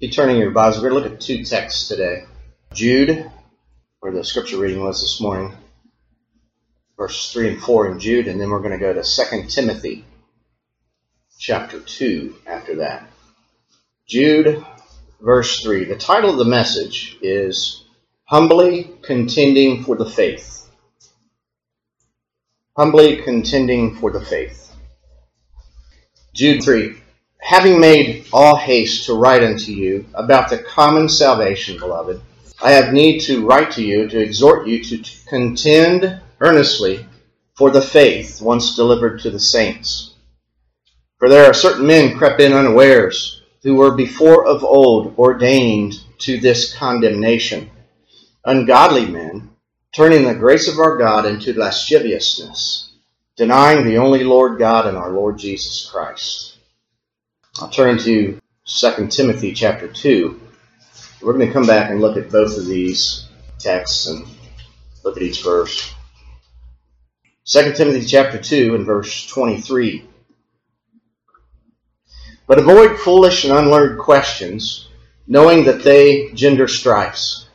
Be turning your Bibles. We're going to look at two texts today. Jude, where the scripture reading was this morning, verses 3 and 4 in Jude, and then we're going to go to 2 Timothy chapter 2 after that. Jude, verse 3. The title of the message is Humbly Contending for the Faith. Humbly Contending for the Faith. Jude 3 having made all haste to write unto you about the common salvation, beloved, I have need to write to you to exhort you to contend earnestly for the faith once delivered to the saints. For there are certain men crept in unawares, who were before of old ordained to this condemnation, ungodly men, turning the grace of our God into lasciviousness, denying the only Lord God and our Lord Jesus Christ I'll turn to 2 Timothy chapter 2. We're going to come back and look at both of these texts and look at each verse. 2 Timothy chapter 2 and verse 23. But avoid foolish and unlearned questions, knowing that they gender strifes.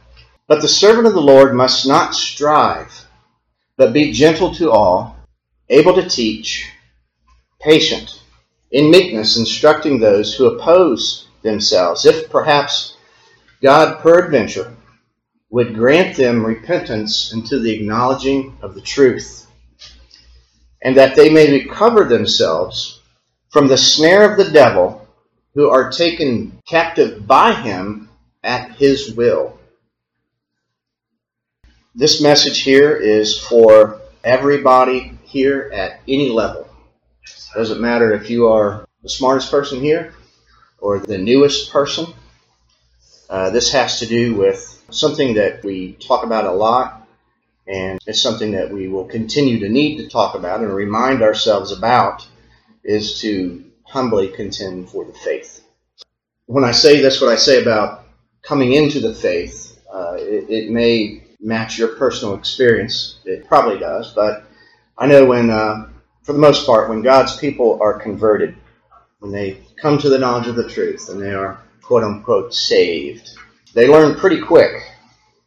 But the servant of the Lord must not strive, but be gentle to all, able to teach, patient in meekness instructing those who oppose themselves, if perhaps God peradventure would grant them repentance into the acknowledging of the truth, and that they may recover themselves from the snare of the devil, who are taken captive by him at his will. This message here is for everybody here at any level doesn't matter if you are the smartest person here or the newest person. Uh, this has to do with something that we talk about a lot, and it's something that we will continue to need to talk about and remind ourselves about is to humbly contend for the faith. When I say this, what I say about coming into the faith, uh, it, it, may match your personal experience. It probably does, but I know when uh, for the most part, when God's people are converted, when they come to the knowledge of the truth and they are quote unquote saved, they learn pretty quick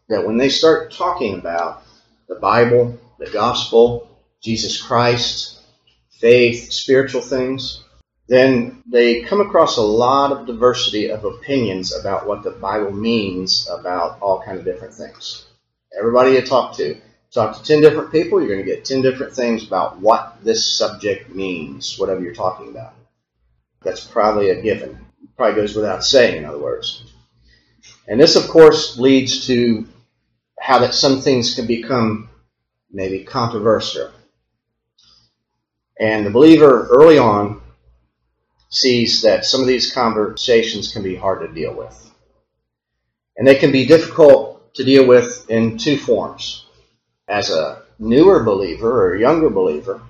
that when they start talking about the Bible, the gospel, Jesus Christ, faith, spiritual things, then they come across a lot of diversity of opinions about what the Bible means about all kind of different things. Everybody you talk to Talk to 10 different people, you're going to get 10 different things about what this subject means, whatever you're talking about. That's probably a given. Probably goes without saying, in other words. And this, of course, leads to how that some things can become maybe controversial. And the believer early on sees that some of these conversations can be hard to deal with. And they can be difficult to deal with in two forms as a newer believer or younger believer,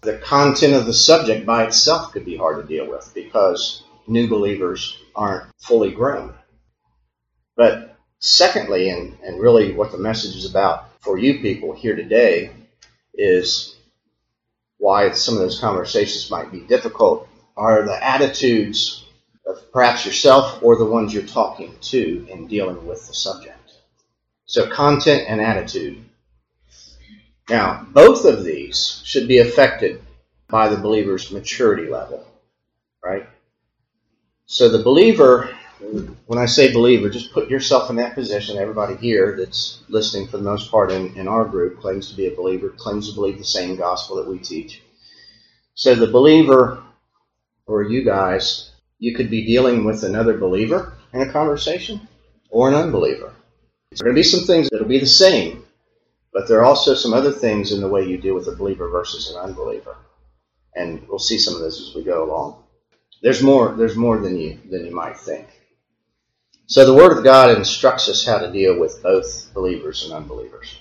the content of the subject by itself could be hard to deal with because new believers aren't fully grown. But secondly, and, and really what the message is about for you people here today, is why some of those conversations might be difficult are the attitudes of perhaps yourself or the ones you're talking to in dealing with the subject. So, content and attitude now, both of these should be affected by the believer's maturity level, right? So the believer, when I say believer, just put yourself in that position. Everybody here that's listening for the most part in, in our group claims to be a believer, claims to believe the same gospel that we teach. So the believer, or you guys, you could be dealing with another believer in a conversation or an unbeliever. There's going to be some things that'll be the same, but there are also some other things in the way you deal with a believer versus an unbeliever. And we'll see some of those as we go along. There's more, there's more than you than you might think. So the Word of God instructs us how to deal with both believers and unbelievers.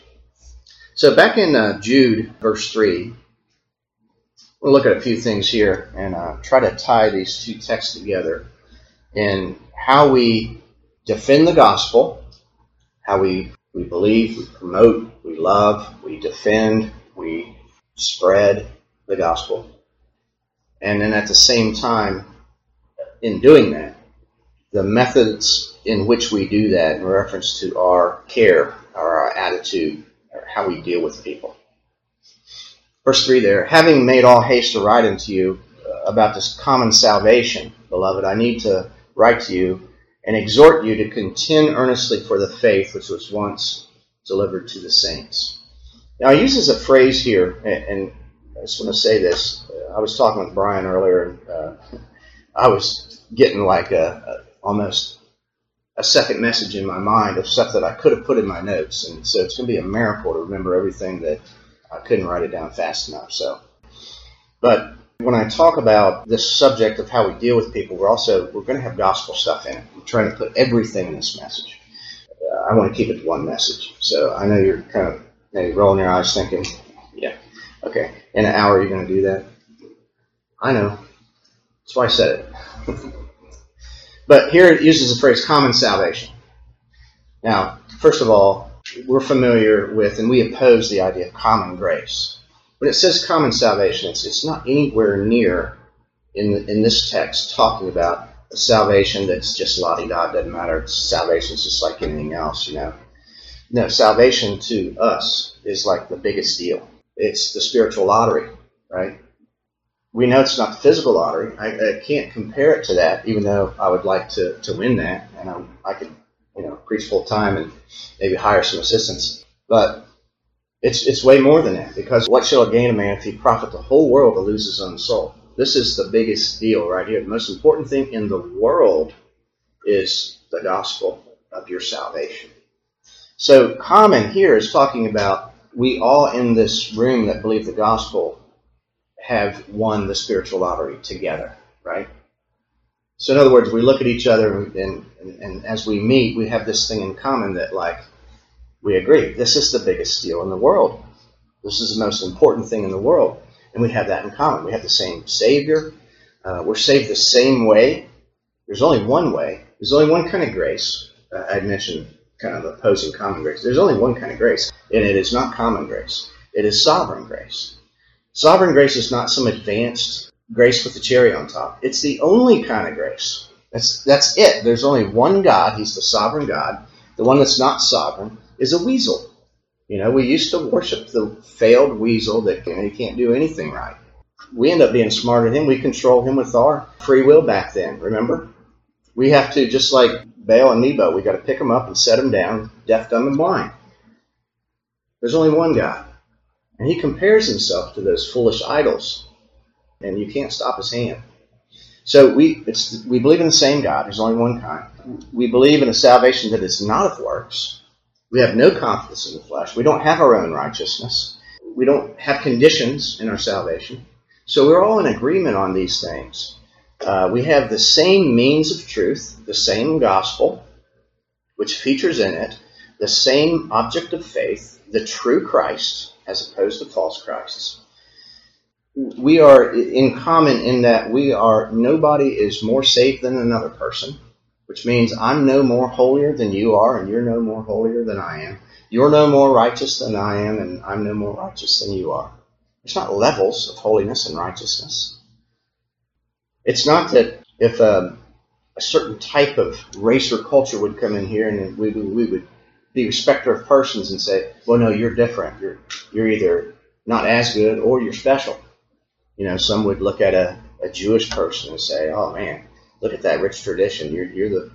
So back in uh, Jude, verse 3, we'll look at a few things here and uh, try to tie these two texts together in how we defend the gospel, how we we believe, we promote, we love, we defend, we spread the gospel. And then at the same time, in doing that, the methods in which we do that in reference to our care or our attitude or how we deal with people. Verse 3 there, having made all haste to write unto you about this common salvation, beloved, I need to write to you and exhort you to contend earnestly for the faith which was once delivered to the saints. Now, he uses a phrase here, and, I just want to say this. I was talking with Brian earlier, and uh, I was getting like a, a, almost a second message in my mind of stuff that I could have put in my notes, and so it's going to be a miracle to remember everything that I couldn't write it down fast enough. So, but when I talk about this subject of how we deal with people, we're also we're going to have gospel stuff in it. I'm trying to put everything in this message. Uh, I want to keep it one message. So I know you're kind of maybe rolling your eyes, thinking, "Yeah, okay, in an hour you're going to do that." I know. That's why I said it. but here it uses the phrase "common salvation." Now, first of all, we're familiar with and we oppose the idea of common grace. When it says common salvation, it's, it's not anywhere near in, in this text talking about a salvation that's just la di da, doesn't matter. Salvation is just like anything else, you know. No, salvation to us is like the biggest deal. It's the spiritual lottery, right? We know it's not the physical lottery. I, I can't compare it to that, even though I would like to, to win that, and I, I could you know, preach full time and maybe hire some assistants. But it's it's way more than that because what shall it gain a man if he profit the whole world to lose his own soul? This is the biggest deal right here. The most important thing in the world is the gospel of your salvation. So common here is talking about we all in this room that believe the gospel have won the spiritual lottery together, right? So in other words, we look at each other and, and, and, as we meet, we have this thing in common that like we agree this is the biggest deal in the world. This is the most important thing in the world, and we have that in common. We have the same Savior. Uh, we're saved the same way. There's only one way. There's only one kind of grace. Uh, I mentioned kind of opposing common grace. There's only one kind of grace, and it is not common grace. It is sovereign grace. Sovereign grace is not some advanced grace with the cherry on top. It's the only kind of grace. That's that's it. There's only one God. He's the sovereign God. The one that's not sovereign is a weasel. You know, we used to worship the failed weasel that you know, he can't do anything right. We end up being smarter than him. We control him with our free will back then. Remember, we have to just like Baal and Nebo. We got to pick them up and set them down, deaf, dumb, and blind. There's only one God, and he compares himself to those foolish idols and you can't stop his hand. So we we believe in the same God. There's only one kind. We believe in a salvation that is not of works. We have no confidence in the flesh. We don't have our own righteousness. We don't have conditions in our salvation. So we're all in agreement on these things. Uh, we have the same means of truth, the same gospel, which features in it the same object of faith, the true Christ, as opposed to false Christs we are in common in that we are nobody is more safe than another person, which means I'm no more holier than you are, and you're no more holier than I am. You're no more righteous than I am, and I'm no more righteous than you are. There's not levels of holiness and righteousness. It's not that if a, a certain type of race or culture would come in here and we, we would be respecter of persons and say, well, no, you're different. You're, you're either not as good or you're special. You know, some would look at a, a Jewish person and say, "Oh man, look at that rich tradition. You're you're the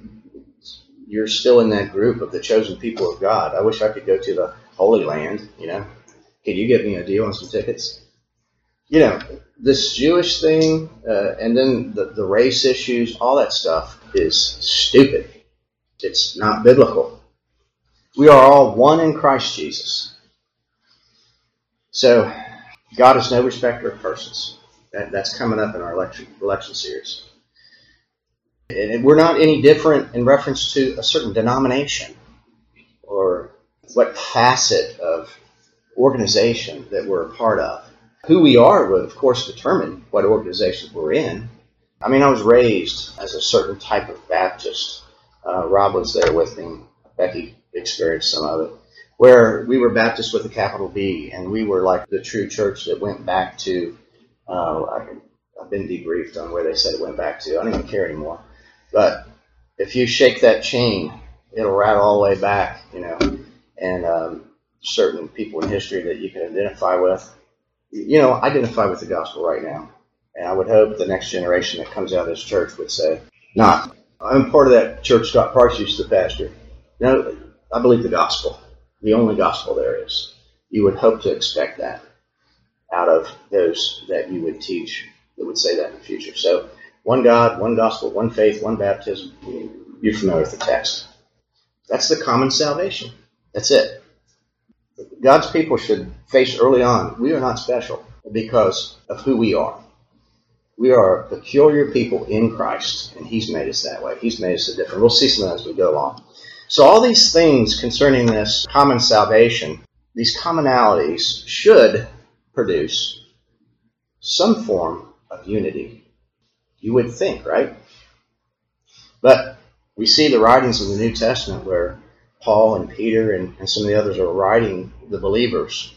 you're still in that group of the chosen people of God. I wish I could go to the Holy Land. You know, could you get me a deal on some tickets? You know, this Jewish thing, uh, and then the, the race issues, all that stuff is stupid. It's not biblical. We are all one in Christ Jesus. So God is no respecter of persons. That, that's coming up in our election, election series. And we're not any different in reference to a certain denomination or what facet of organization that we're a part of. Who we are would, of course, determine what organization we're in. I mean, I was raised as a certain type of Baptist. Uh, Rob was there with me. Becky experienced some of it where we were Baptist with a capital B, and we were like the true church that went back to. Uh, I, have been debriefed on where they said it went back to. I don't even care anymore. But if you shake that chain, it'll rattle all the way back, you know, and um, certain people in history that you can identify with. You know, identify with the gospel right now. And I would hope the next generation that comes out of this church would say, not, I'm part of that church Scott Price used to pastor. No, I believe the gospel, the only gospel there is. You would hope to expect that out of those that you would teach that would say that in the future. So, one God, one gospel, one faith, one baptism. You're familiar with the text. That's the common salvation. That's it. God's people should face early on we are not special because of who we are. We are a peculiar people in Christ, and He's made us that way. He's made us a different. We'll see some as we go along. So, all these things concerning this common salvation, these commonalities should produce some form of unity. You would think, right? But we see the writings of the New Testament where Paul and Peter and, and some of the others are writing the believers.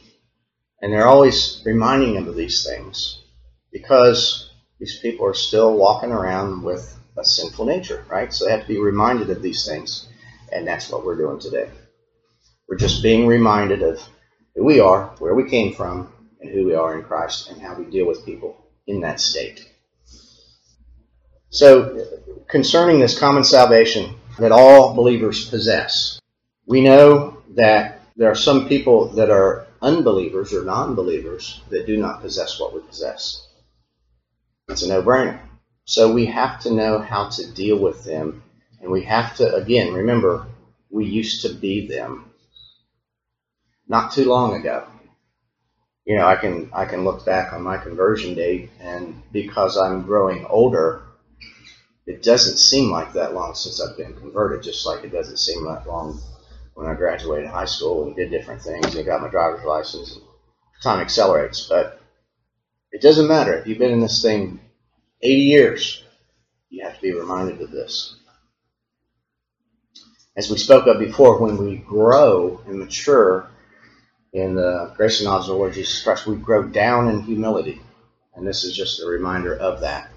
And they're always reminding them of these things because these people are still walking around with a sinful nature, right? So they have to be reminded of these things. And that's what we're doing today. We're just being reminded of who we are, where we came from, and who we are in Christ, and how we deal with people in that state. So, concerning this common salvation that all believers possess, we know that there are some people that are unbelievers or non believers that do not possess what we possess. It's a no brainer. So we have to know how to deal with them. And we have to, again, remember, we used to be them not too long ago. You know, I can I can look back on my conversion date, and because I'm growing older, it doesn't seem like that long since I've been converted. Just like it doesn't seem that long when I graduated high school and did different things and got my driver's license. Time accelerates, but it doesn't matter. If you've been in this thing 80 years, you have to be reminded of this. As we spoke of before, when we grow and mature in the grace and knowledge of the Lord Jesus Christ, we grow down in humility. And this is just a reminder of that.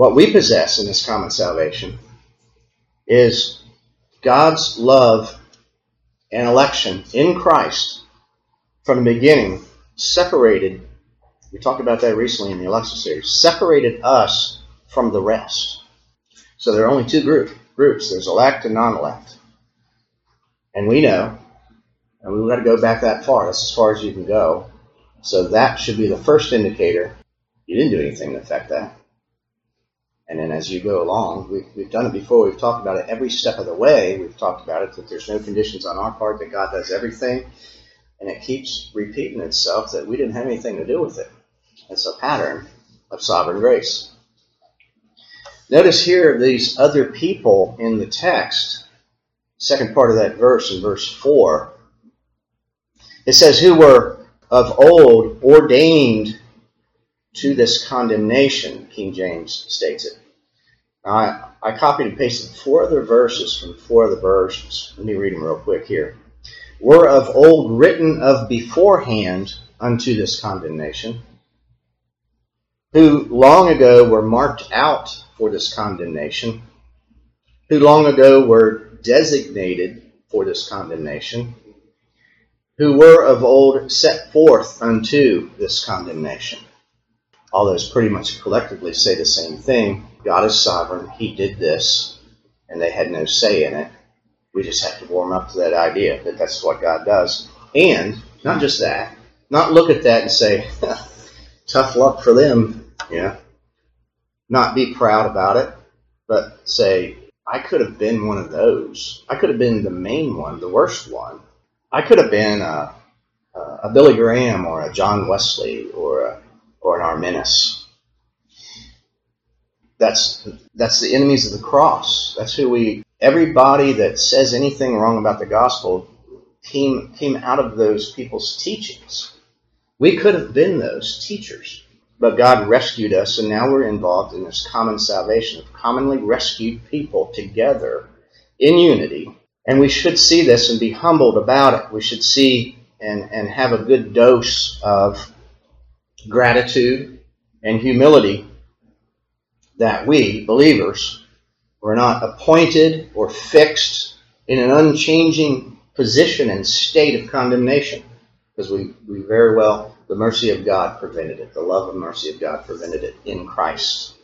What we possess in this common salvation is God's love and election in Christ from the beginning separated, we talked about that recently in the election series, separated us from the rest. So there are only two group, groups there's elect and non elect. And we know, and we've got to go back that far, that's as far as you can go. So that should be the first indicator. You didn't do anything to affect that. And then as you go along, we've, we've done it before, we've talked about it every step of the way. We've talked about it that there's no conditions on our part, that God does everything. And it keeps repeating itself that we didn't have anything to do with it. It's a pattern of sovereign grace. Notice here these other people in the text, second part of that verse in verse 4. It says, Who were of old ordained to this condemnation, King James states it. I, I copied and pasted four other verses from four other versions. Let me read them real quick here. Were of old written of beforehand unto this condemnation, who long ago were marked out for this condemnation, who long ago were designated for this condemnation, who were of old set forth unto this condemnation all those pretty much collectively say the same thing. God is sovereign. He did this, and they had no say in it. We just have to warm up to that idea that that's what God does. And not just that, not look at that and say, tough luck for them, yeah. Not be proud about it, but say, I could have been one of those. I could have been the main one, the worst one. I could have been a, a Billy Graham or a John Wesley or a or an Arminius. That's that's the enemies of the cross. That's who we. Everybody that says anything wrong about the gospel came came out of those people's teachings. We could have been those teachers, but God rescued us, and now we're involved in this common salvation of commonly rescued people together in unity. And we should see this and be humbled about it. We should see and, and have a good dose of gratitude and humility that we, believers, were not appointed or fixed in an unchanging position and state of condemnation. Because we, we very well, the mercy of God prevented it. The love and mercy of God prevented it in Christ.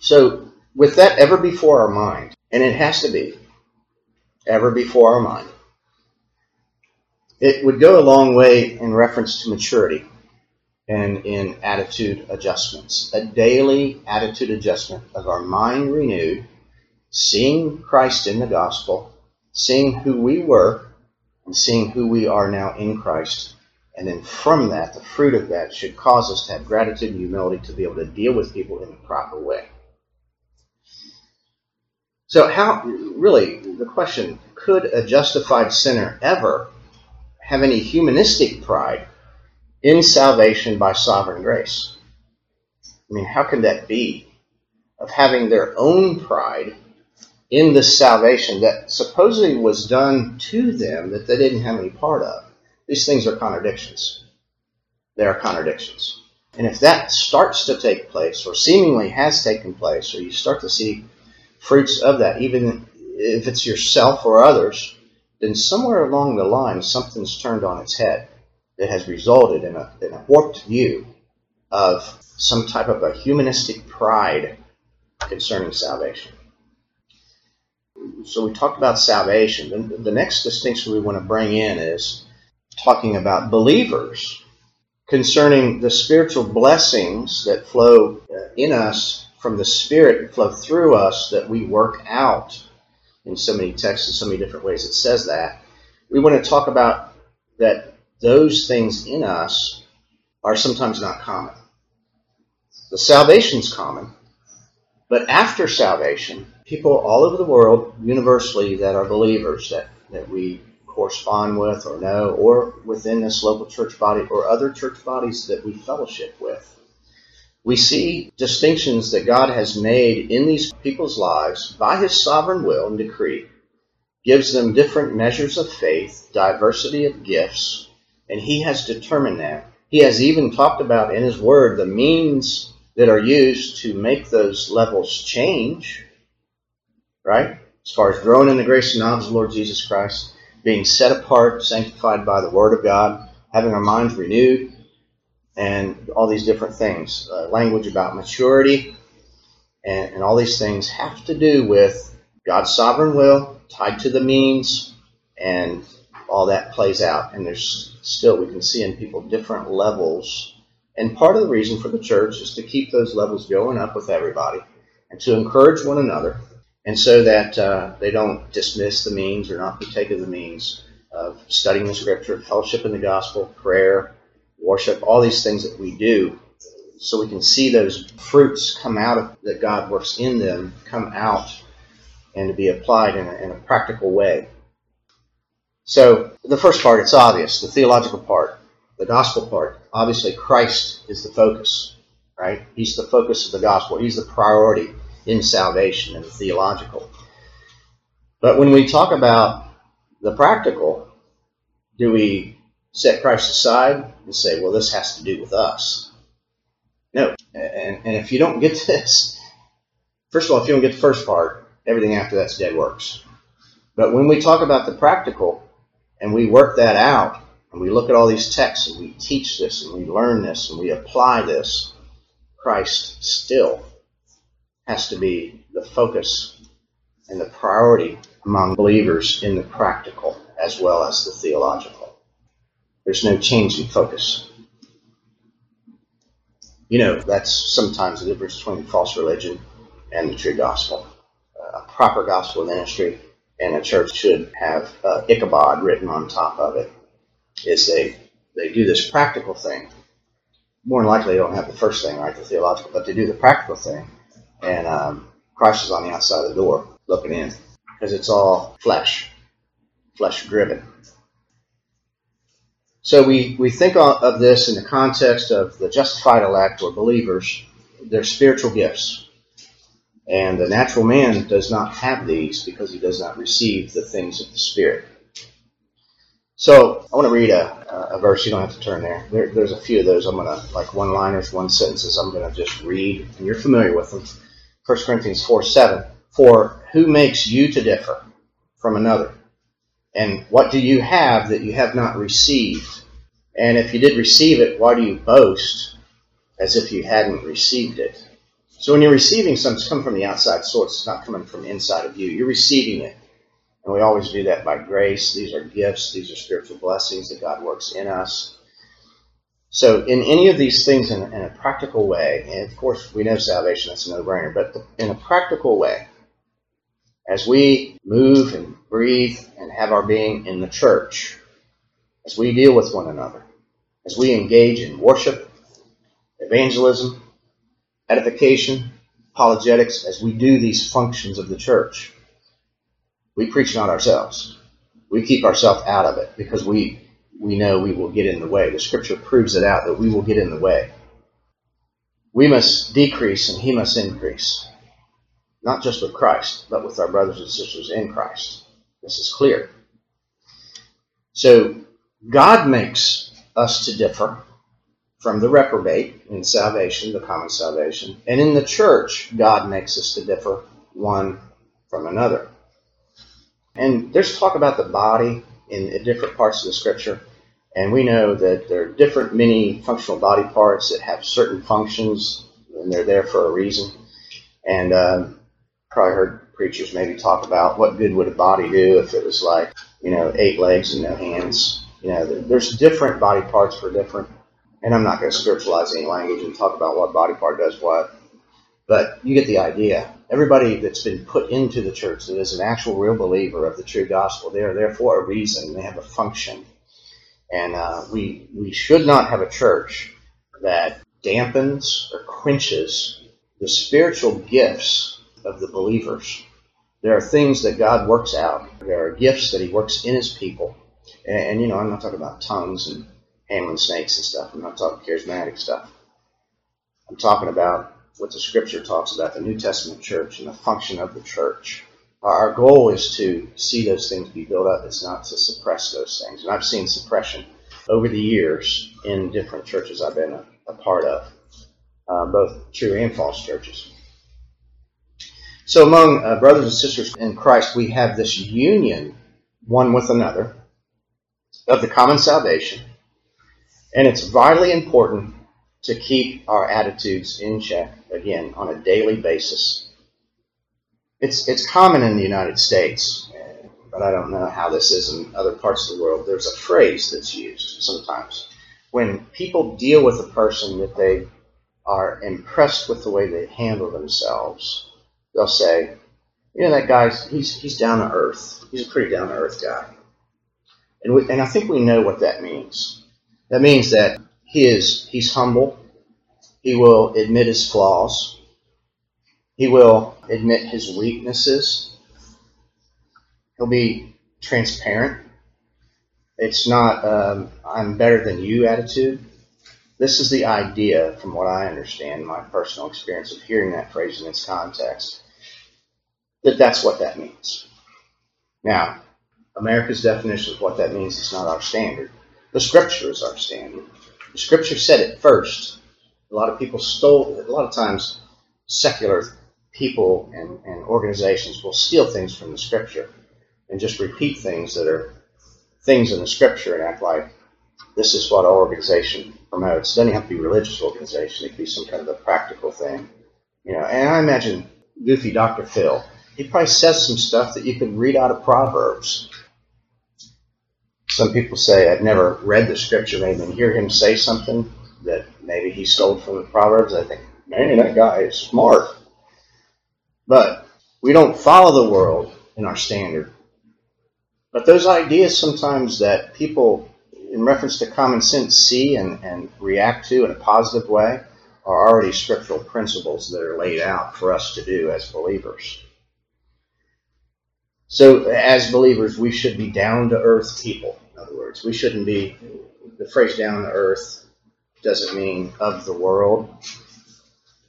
So, with that ever before our mind, and it has to be ever before our mind, it would go a long way in reference to maturity and in attitude adjustments. A daily attitude adjustment of our mind renewed, seeing Christ in the gospel, seeing who we were, and seeing who we are now in Christ. And then from that, the fruit of that should cause us to have gratitude and humility to be able to deal with people in the proper way. So, how, really, the question could a justified sinner ever have any humanistic pride in salvation by sovereign grace. I mean, how can that be? Of having their own pride in this salvation that supposedly was done to them that they didn't have any part of. These things are contradictions. They are contradictions. And if that starts to take place, or seemingly has taken place, or you start to see fruits of that, even if it's yourself or others, then somewhere along the line something's turned on its head that has resulted in a, in a warped view of some type of a humanistic pride concerning salvation. So we talked about salvation. The, the next distinction we want to bring in is talking about believers concerning the spiritual blessings that flow uh, in us from the Spirit, flow through us, that we work out in so many texts in so many different ways. It says that. We want to talk about those things in us are sometimes not common. The salvation's common, but after salvation, people all over the world, universally, that are believers, that, that we correspond with or know, or within this local church body or other church bodies that we fellowship with, we see distinctions that God has made in these people's lives by His sovereign will and decree, gives them different measures of faith, diversity of gifts, and he has determined that. He has even talked about in his word the means that are used to make those levels change, right? As far as growing in the grace and knowledge of the Lord Jesus Christ, being set apart, sanctified by the word of God, having our minds renewed, and all these different things. Uh, language about maturity, and, and all these things have to do with God's sovereign will tied to the means and all that plays out. And there's still, we can see in people different levels. And part of the reason for the church is to keep those levels going up with everybody and to encourage one another. And so that uh, they don't dismiss the means or not partake of the means of studying the scripture, fellowship in the gospel, prayer, worship, all these things that we do so we can see those fruits come out of that God works in them come out and to be applied in a, in a practical way. So the first part, it's obvious. The theological part, the gospel part, obviously Christ is the focus, right? He's the focus of the gospel. He's the priority in salvation and the theological. But when we talk about the practical, do we set Christ aside and say, well, this has to do with us? No. And, and if you don't get this, first of all, if you don't get the first part, everything after that's dead works. But when we talk about the practical, and we work that out, and we look at all these texts, and we teach this, and we learn this, and we apply this, Christ still has to be the focus and the priority among believers in the practical as well as the theological. There's no change in focus. You know, that's sometimes the difference between false religion and the true gospel. Uh, a proper gospel ministry and a church should have uh, Ichabod written on top of it. Is they they do this practical thing. More than likely, they don't have the first thing right, the theological, but they do the practical thing, and um, Christ is on the outside of the door looking in because it's all flesh, flesh driven. So we, we think of this in the context of the justified elect or believers, their spiritual gifts. And the natural man does not have these because he does not receive the things of the Spirit. So I want to read a, a verse. You don't have to turn there. there. There's a few of those. I'm gonna like one liners, one sentences. I'm gonna just read, and you're familiar with them. 1 Corinthians 4 7. For who makes you to differ from another? And what do you have that you have not received? And if you did receive it, why do you boast as if you hadn't received it? So when you're receiving something, it's coming from the outside source. It's not coming from inside of you. You're receiving it. And we always do that by grace. These are gifts. These are spiritual blessings that God works in us. So in any of these things in, in a practical way, and of course we know salvation, that's a no-brainer, but in a practical way, as we move and breathe and have our being in the church, as we deal with one another, as we engage in worship, evangelism, edification, apologetics, as we do these functions of the church, we preach not ourselves. We keep ourselves out of it because we, we know we will get in the way. The scripture proves it out that we will get in the way. We must decrease and he must increase not just with Christ, but with our brothers and sisters in Christ. This is clear. So, God makes us to differ from the reprobate in salvation, the common salvation. And in the church, God makes us to differ one from another. And there's talk about the body in different parts of the scripture. And we know that there are different, many functional body parts that have certain functions, and they're there for a reason. And um, probably heard preachers maybe talk about what good would a body do if it was like, you know, eight legs and no hands. You know, there's different body parts for different, and I'm not going to spiritualize any language and talk about what body part does what, but you get the idea. Everybody that's been put into the church that is an actual real believer of the true gospel, they are there for a reason. They have a function. And uh, we, we should not have a church that dampens or quenches the spiritual gifts of the believers. There are things that God works out. There are gifts that He works in His people. And, and you know, I'm not talking about tongues and handling snakes and stuff. I'm not talking charismatic stuff. I'm talking about what the Scripture talks about, the New Testament church and the function of the church. Our goal is to see those things be built up. It's not to suppress those things. And I've seen suppression over the years in different churches I've been a, a part of, uh, both true and false churches. So, among uh, brothers and sisters in Christ, we have this union one with another of the common salvation. And it's vitally important to keep our attitudes in check, again, on a daily basis. It's, it's common in the United States, but I don't know how this is in other parts of the world. There's a phrase that's used sometimes. When people deal with a person that they are impressed with the way they handle themselves, they'll say, you know, that guy's he's he's down to earth. He's a pretty down to earth guy, and we, and I think we know what that means. That means that he is he's humble. He will admit his flaws. He will admit his weaknesses. He'll be transparent. It's not um, I'm better than you attitude. This is the idea, from what I understand, my personal experience of hearing that phrase in its context, that that's what that means. Now, America's definition of what that means is not our standard. The Scripture is our standard. The Scripture said it first. A lot of people stole, a lot of times, secular people and, and organizations will steal things from the Scripture and just repeat things that are things in the Scripture and act like this is what our organization promotes. It doesn't have to be a religious organization. It could be some kind of a practical thing. You know, and I imagine goofy Dr. Phil, he probably says some stuff that you could read out of Proverbs. Some people say, I've never read the scripture, maybe, and hear him say something that maybe he stole from the Proverbs. I think, man, that guy is smart. But we don't follow the world in our standard. But those ideas sometimes that people in reference to common sense, see and, and react to in a positive way are already scriptural principles that are laid out for us to do as believers. So, as believers, we should be down to earth people. Other words, we shouldn't be, the phrase down to earth doesn't mean of the world.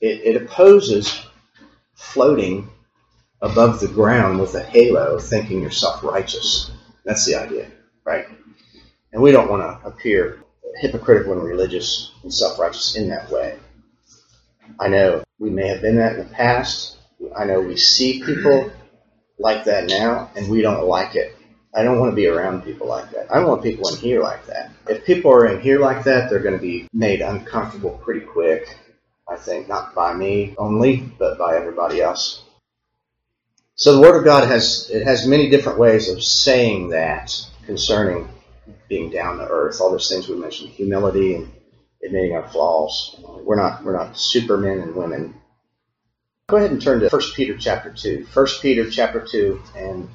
It, it opposes floating above the ground with a halo, thinking yourself righteous. That's the idea, right? And we don't want to appear hypocritical and religious and self righteous in that way. I know we may have been that in the past. I know we see people like that now, and we don't like it. I don't want to be around people like that. I don't want people in here like that. If people are in here like that, they're going to be made uncomfortable pretty quick. I think not by me only, but by everybody else. So the Word of God has it has many different ways of saying that concerning being down to earth. All those things we mentioned, humility and admitting our flaws. We're not we're not supermen and women. Go ahead and turn to 1 Peter chapter 2. 1 Peter chapter 2 and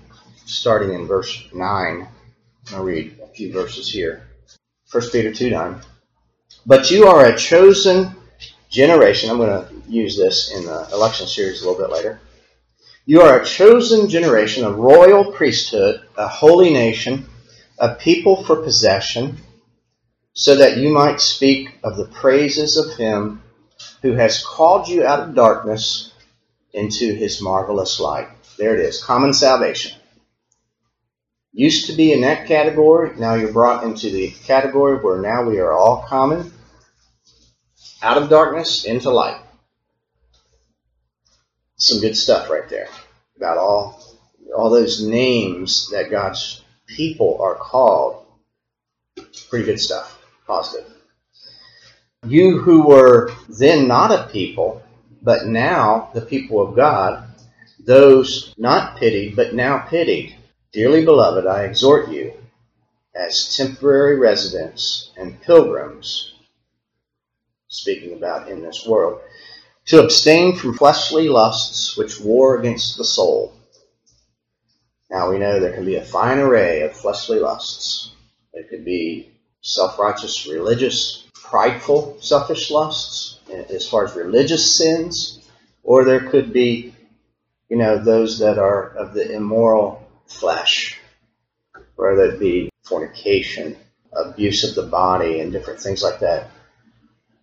starting in verse 9. I'll read a few verses here. 1 Peter 2 9. But you are a chosen generation. I'm going to use this in the election series a little bit later. You are a chosen generation, a royal priesthood, a holy nation, a people for possession, so that you might speak of the praises of him who has called you out of darkness into his marvelous light. There it is, common salvation. Used to be in that category, now you're brought into the category where now we are all common, out of darkness into light. Some good stuff right there about all all those names that God's people are called. Pretty good stuff. Positive. You who were then not a people, but now the people of God, those not pitied, but now pitied. Dearly beloved, I exhort you, as temporary residents and pilgrims, speaking about in this world, to abstain from fleshly lusts which war against the soul. Now we know there can be a fine array of fleshly lusts. There could be self righteous, religious, prideful, selfish lusts, eh, as far as religious sins, or there could be, you know, those that are of the immoral flesh, whether it be fornication, abuse of the body, and different things like that,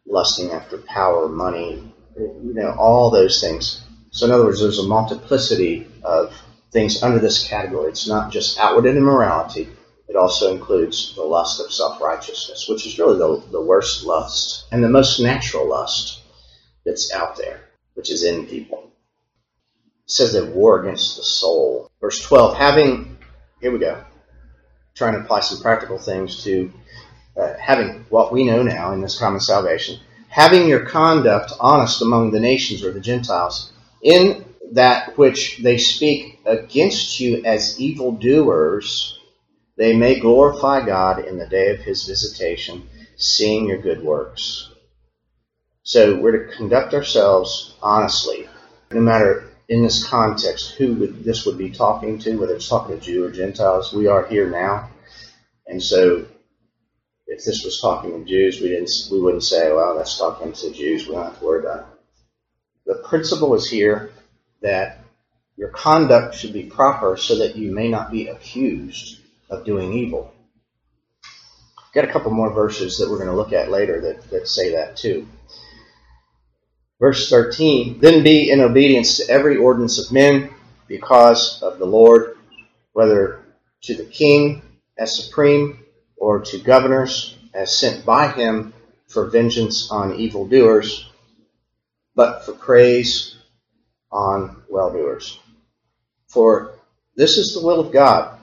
lusting after power, money, you know, all those things. So, in other words, there's a multiplicity of things under this category. It's not just outward immorality, it also includes the lust of self righteousness, which is really the, the worst lust and the most natural lust that's out there, which is in people. Says that war against the soul. Verse 12, having, here we go, trying to apply some practical things to uh, having what we know now in this common salvation, having your conduct honest among the nations or the Gentiles, in that which they speak against you as evildoers, they may glorify God in the day of his visitation, seeing your good works. So we're to conduct ourselves honestly, no matter in this context who would, this would be talking to, whether it's talking to Jew or Gentiles. We are here now, and so if this was talking to Jews, we didn't we wouldn't say, well, that's talking to Jews. We don't have to worry about it. The principle is here that your conduct should be proper so that you may not be accused of doing evil. Got a couple more verses that we're going to look at later that, that say that too. Verse 13 Then be in obedience to every ordinance of men because of the Lord, whether to the king as supreme or to governors as sent by him for vengeance on evildoers, but for praise on well doers. For this is the will of God,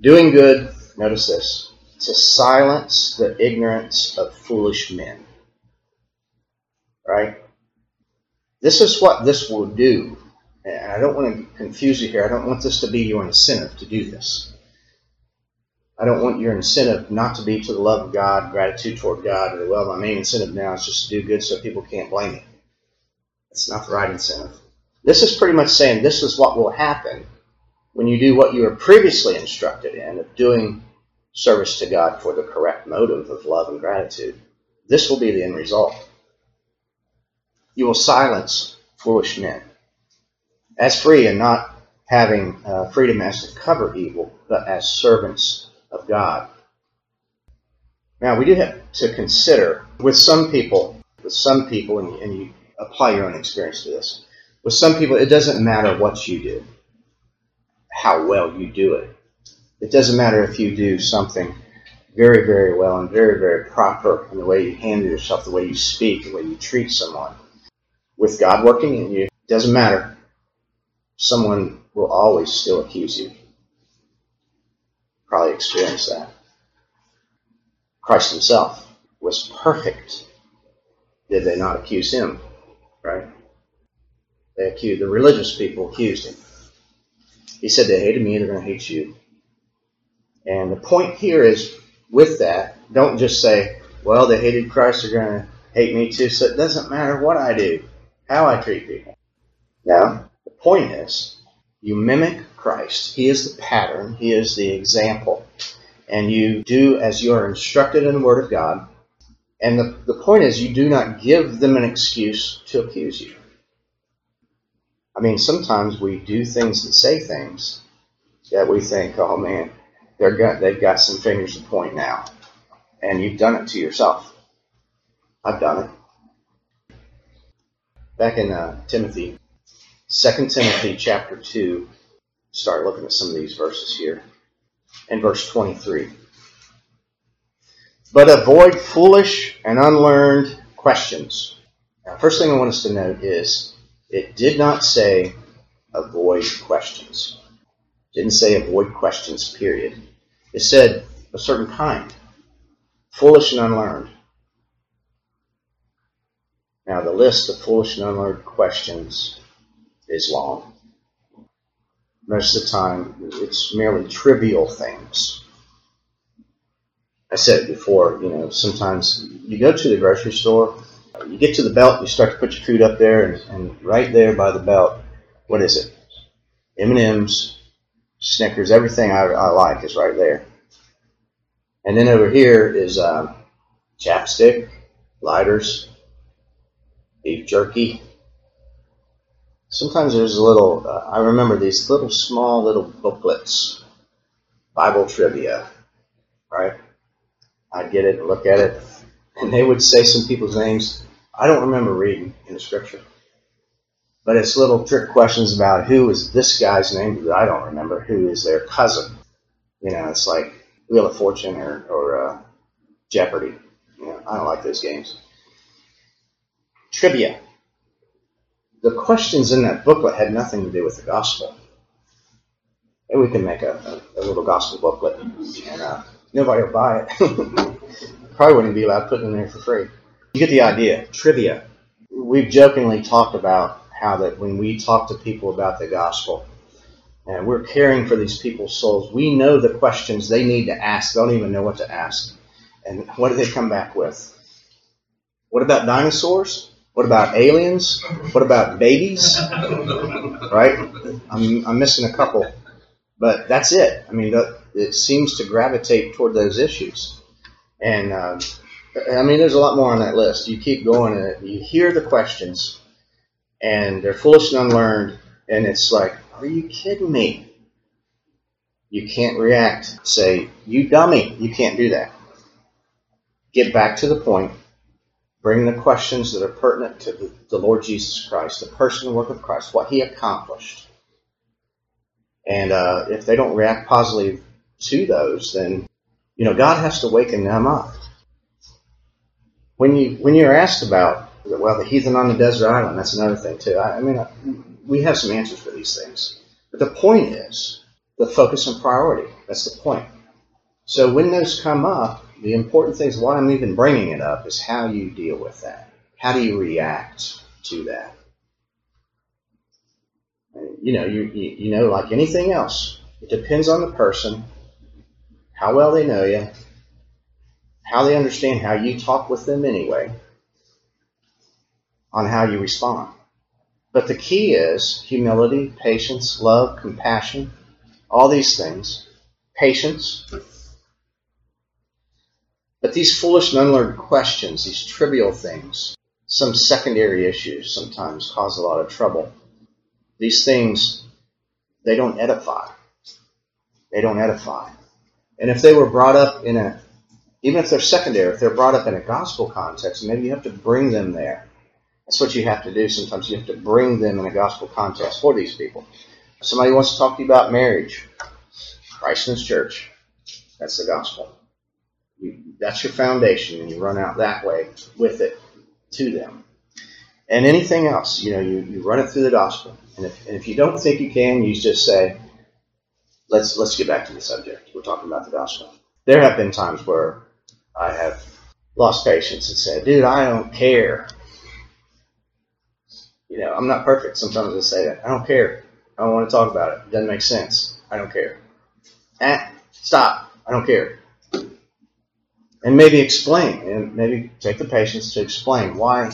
doing good, notice this, to silence the ignorance of foolish men. Right? This is what this will do. And I don't want to confuse you here. I don't want this to be your incentive to do this. I don't want your incentive not to be to the love of God, gratitude toward God, or, well, my main incentive now is just to do good so people can't blame me. That's not the right incentive. This is pretty much saying this is what will happen when you do what you were previously instructed in of doing service to God for the correct motive of love and gratitude. This will be the end result. You will silence foolish men as free and not having uh, freedom as to cover evil, but as servants of God. Now, we do have to consider with some people, with some people, and, and you apply your own experience to this, with some people, it doesn't matter what you do, how well you do it. It doesn't matter if you do something very, very well and very, very proper in the way you handle yourself, the way you speak, the way you treat someone. With God working in you, it doesn't matter. Someone will always still accuse you. Probably experienced that. Christ himself was perfect. Did they not accuse him? Right? They accused the religious people accused him. He said they hated me, they're going to hate you. And the point here is with that, don't just say, well, they hated Christ, they're going to hate me too. So it doesn't matter what I do, how I treat people. Now, the point is, you mimic Christ. He is the pattern, He is the example. And you do as you are instructed in the Word of God. And the, the point is, you do not give them an excuse to accuse you. I mean, sometimes we do things and say things that we think, oh man, they're got, they've got some fingers to point now. And you've done it to yourself. I've done it. Back in uh, Timothy, 2 Timothy chapter 2, start looking at some of these verses here. In verse 23. But avoid foolish and unlearned questions. Now, first thing I want us to note is it did not say avoid questions. It didn't say avoid questions, period. It said a certain kind. Foolish and unlearned. Now, the list of foolish and unlearned questions is long. Most of the time, it's merely trivial things. I said it before, you know, sometimes you go to the grocery store, you get to the belt, you start to put your food up there, and, and right there by the belt, what is it? M&M's, Snickers, everything I, I like is right there. And then over here is um, chapstick, lighters, beef jerky, sometimes there's a little, uh, I remember these little small little booklets, Bible trivia, right? I'd get it and look at it, and they would say some people's names I don't remember reading in the scripture. But it's little trick questions about who is this guy's name that I don't remember, who is their cousin. You know, it's like Wheel of Fortune or, or uh, Jeopardy. You know, I don't like those games. Trivia the questions in that booklet had nothing to do with the gospel. We can make a, a, a little gospel booklet, and uh, nobody will buy it. Probably wouldn't be allowed to put it in there for free. You get the idea. Trivia. We've jokingly talked about how that when we talk to people about the gospel, and we're caring for these people's souls, we know the questions they need to ask. They don't even know what to ask. And what do they come back with? What about dinosaurs? What about aliens? What about babies? Right? I'm, I'm missing a couple. But that's it. I mean, it seems to gravitate toward those issues. And, uh, I mean, there's a lot more on that list. You keep going and you hear the questions, and they're foolish and unlearned, and it's like, are you kidding me? You can't react. Say, you dummy. You can't do that. Get back to the point bring the questions that are pertinent to the, the Lord Jesus Christ, the person and work of Christ, what he accomplished. And uh, if they don't react positively to those, then you know God has to waken them up. When you when you're asked about well the heathen on the desert island, that's another thing too. I, I mean, we have some answers for these things, but the point is the focus and priority. That's the point. So when those come up, the important thing is why I'm even bringing it up is how you deal with that. How do you react to that? You know, you, you, you know, like anything else, it depends on the person, how well they know you, how they understand how you talk with them anyway, on how you respond. But the key is humility, patience, love, compassion, all these things. Patience, but these foolish and unlearned questions, these trivial things, some secondary issues sometimes cause a lot of trouble. These things, they don't edify. They don't edify. And if they were brought up in a, even if they're secondary, if they're brought up in a gospel context, maybe you have to bring them there. That's what you have to do. Sometimes you have to bring them in a gospel context for these people. Somebody wants to talk to you about marriage. Christ and His church. That's the gospel. You, that's your foundation, and you run out that way with it to them. And anything else, you know, you, you run it through the gospel. And if, and if you don't think you can, you just say, let's let's get back to the subject. We're talking about the gospel. There have been times where I have lost patience and said, dude, I don't care. You know, I'm not perfect. Sometimes I say that. I don't care. I don't want to talk about it. It doesn't make sense. I don't care. Eh, stop. I don't care. And maybe explain, and maybe take the patience to explain why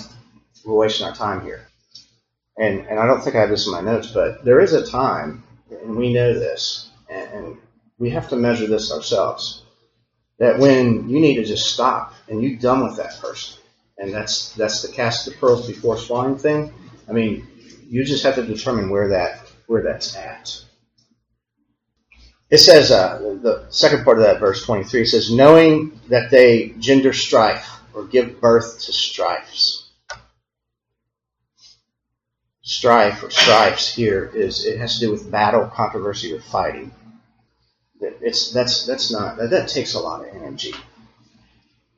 we're wasting our time here. And, and I don't think I have this in my notes, but there is a time, and we know this, and, and we have to measure this ourselves, that when you need to just stop and you're done with that person, and that's that's the cast the pearls before swine thing. I mean, you just have to determine where that where that's at. It says, uh, the second part of that verse 23 says, knowing that they gender strife or give birth to strifes. Strife or strifes here is, it has to do with battle, controversy, or fighting. It's, that's, that's not, that, that takes a lot of energy.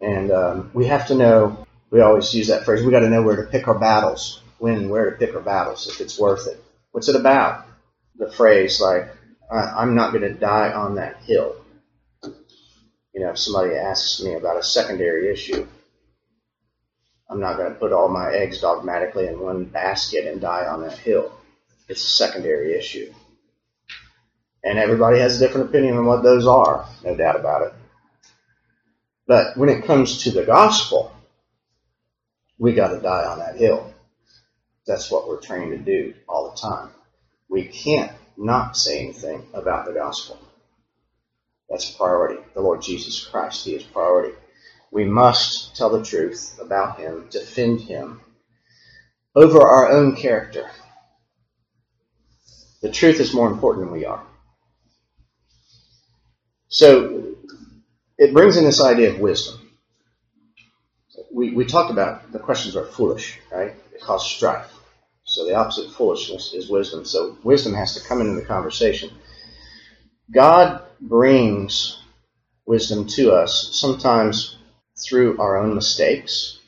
And um, we have to know, we always use that phrase, we got to know where to pick our battles, when and where to pick our battles, if it's worth it. What's it about? The phrase like, I'm not going to die on that hill. You know, if somebody asks me about a secondary issue, I'm not going to put all my eggs dogmatically in one basket and die on that hill. It's a secondary issue. And everybody has a different opinion on what those are, no doubt about it. But when it comes to the gospel, we got to die on that hill. That's what we're trained to do all the time. We can't not say anything about the gospel. That's priority. The Lord Jesus Christ, He is priority. We must tell the truth about Him, defend Him over our own character. The truth is more important than we are. So it brings in this idea of wisdom. We, we talked about the questions are foolish, right? It causes strife. So the opposite of foolishness is wisdom. So wisdom has to come into the conversation. God brings wisdom to us sometimes through our own mistakes,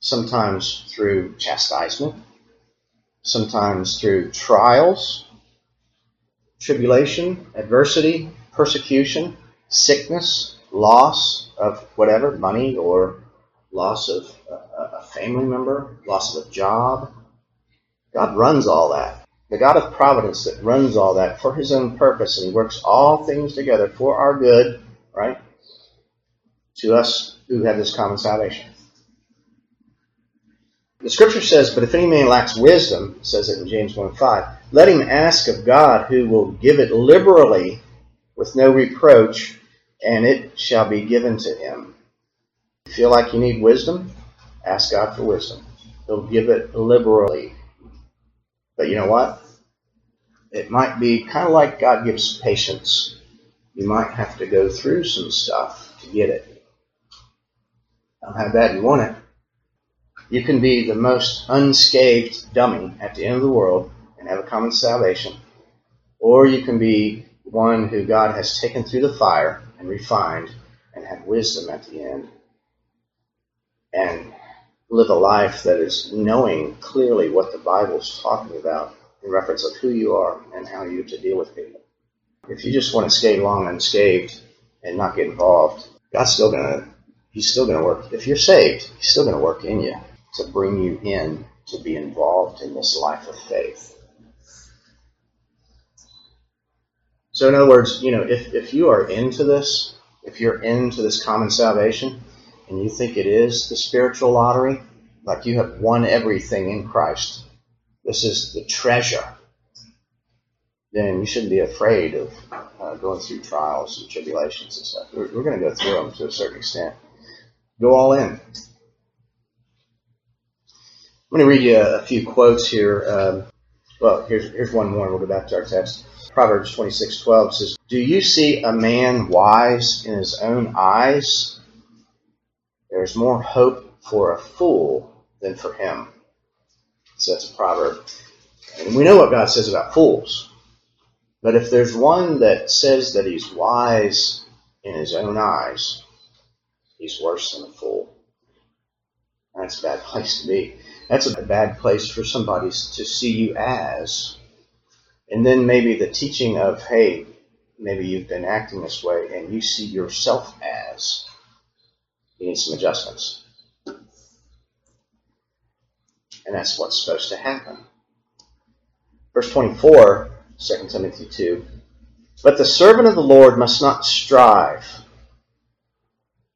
sometimes through chastisement, sometimes through trials, tribulation, adversity, persecution, sickness, loss of whatever, money or loss of a family member, loss of a job, God runs all that. The God of providence that runs all that for his own purpose, and he works all things together for our good, right? To us who have this common salvation. The scripture says, But if any man lacks wisdom, says it in James 1 5, let him ask of God, who will give it liberally with no reproach, and it shall be given to him. Feel like you need wisdom? Ask God for wisdom. He'll give it liberally. But you know what? It might be kind of like God gives patience. You might have to go through some stuff to get it. Don't have that you want it. You can be the most unscathed dummy at the end of the world and have a common salvation. Or you can be one who God has taken through the fire and refined and have wisdom at the end and live a life that is knowing clearly what the Bible is talking about in reference of who you are and how you to deal with people. If you just want to skate along unscathed and not get involved, God's still gonna He's still gonna work. If you're saved, He's still gonna work in you to bring you in to be involved in this life of faith. So in other words, you know, if, if you are into this, if you're into this common salvation, and you think it is the spiritual lottery, like you have won everything in Christ, this is the treasure, then you shouldn't be afraid of uh, going through trials and tribulations and stuff. We're, we're going to go through them to a certain extent. Go all in. I'm going to read you a, few quotes here. Um, well, here's, here's one more. We'll go back to our text. Proverbs 26:12 says, "Do you see a man wise in his own eyes? There's more hope for a fool than for him. So that's a proverb. And we know what God says about fools. But if there's one that says that he's wise in his own eyes, He's worse than a fool. That's a bad place to be. That's a bad place for somebody to see you as. And then maybe the teaching of, hey, maybe you've been acting this way and you see yourself as. You need some adjustments. And that's what's supposed to happen. Verse 24, 2 Timothy 2. But the servant of the Lord must not strive,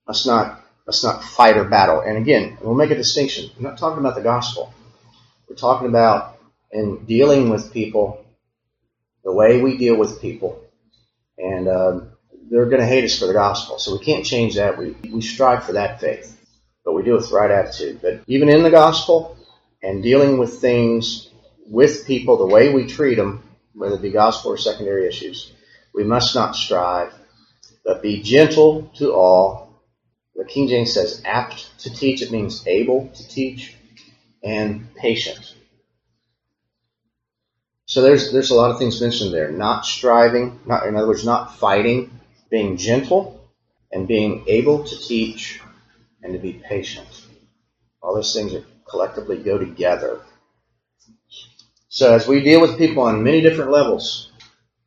must not must not fight or battle. And again, we'll make a distinction. We're not talking about the gospel. We're talking about in dealing with people, the way we deal with people, and um, they're going to hate us for the gospel. So we can't change that. We we strive for that faith, but we do it with the right attitude. But even in the gospel and dealing with things with people, the way we treat them, whether it be gospel or secondary issues, we must not strive, but be gentle to all. The King James says apt to teach. It means able to teach and patient. So there's there's a lot of things mentioned there. Not striving, not in other words, not fighting, being gentle, and being able to teach and to be patient. All those things are collectively go together. So as we deal with people on many different levels,